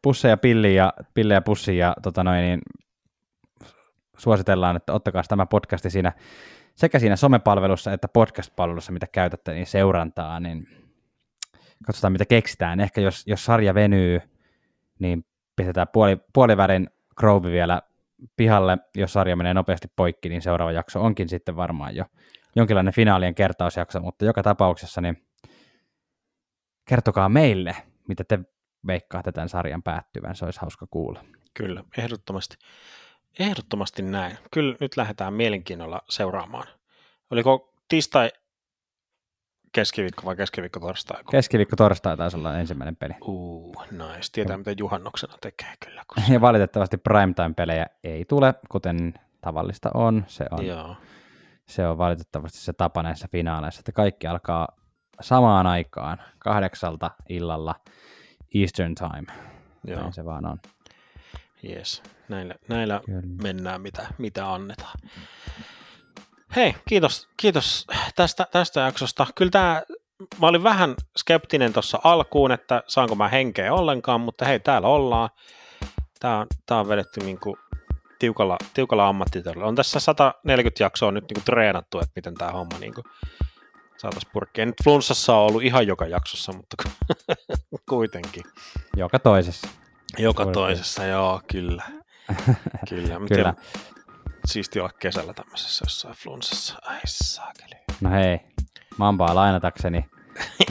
Speaker 1: pusseja pilliin ja, pillejä pussiin ja tota noin, niin suositellaan, että ottakaa tämä podcasti siinä sekä siinä somepalvelussa että podcast-palvelussa, mitä käytätte, niin seurantaa, niin katsotaan mitä keksitään. Ehkä jos, jos sarja venyy, niin pistetään puoli, puolivärin Grove vielä pihalle, jos sarja menee nopeasti poikki, niin seuraava jakso onkin sitten varmaan jo jonkinlainen finaalien kertausjakso, mutta joka tapauksessa niin kertokaa meille, mitä te veikkaatte tämän sarjan päättyvän, se olisi hauska kuulla.
Speaker 2: Kyllä, ehdottomasti. Ehdottomasti näin. Kyllä nyt lähdetään mielenkiinnolla seuraamaan. Oliko tiistai keskiviikko vai keskiviikko torstai?
Speaker 1: Keskiviikko torstai taisi olla ensimmäinen peli.
Speaker 2: Uh, nice. Tietää, mitä juhannuksena tekee kyllä.
Speaker 1: Kun... Ja valitettavasti primetime-pelejä ei tule, kuten tavallista on. Se on, Joo. se on valitettavasti se tapa näissä finaaleissa, että kaikki alkaa samaan aikaan, kahdeksalta illalla Eastern Time. Joo. Näin se vaan on.
Speaker 2: Yes, näillä, näillä mennään mitä, mitä annetaan. Hei, kiitos, kiitos tästä, tästä jaksosta. Kyllä tämä, mä olin vähän skeptinen tuossa alkuun, että saanko mä henkeä ollenkaan, mutta hei, täällä ollaan. Tämä on, tää on vedetty niinku tiukalla, tiukalla ammattitasolla. On tässä 140 jaksoa nyt niinku treenattu, että miten tämä homma niinku saataisiin purkkia. Nyt flunssassa on ollut ihan joka jaksossa, mutta <laughs> kuitenkin.
Speaker 1: Joka toisessa.
Speaker 2: Joka Suurin toisessa, joo, kyllä. <laughs> kyllä. kyllä. Siisti olla kesällä tämmöisessä jossain flunssassa. Ai saakeli.
Speaker 1: No hei, Mambaa lainatakseni.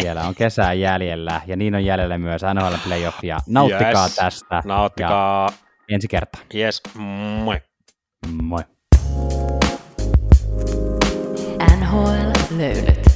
Speaker 1: Vielä on kesää jäljellä ja niin on jäljellä myös NHL playoffia. Nauttikaa yes. tästä.
Speaker 2: Nauttikaa.
Speaker 1: Ja ensi kerta.
Speaker 2: Yes, moi.
Speaker 1: Moi.
Speaker 3: NHL löydät.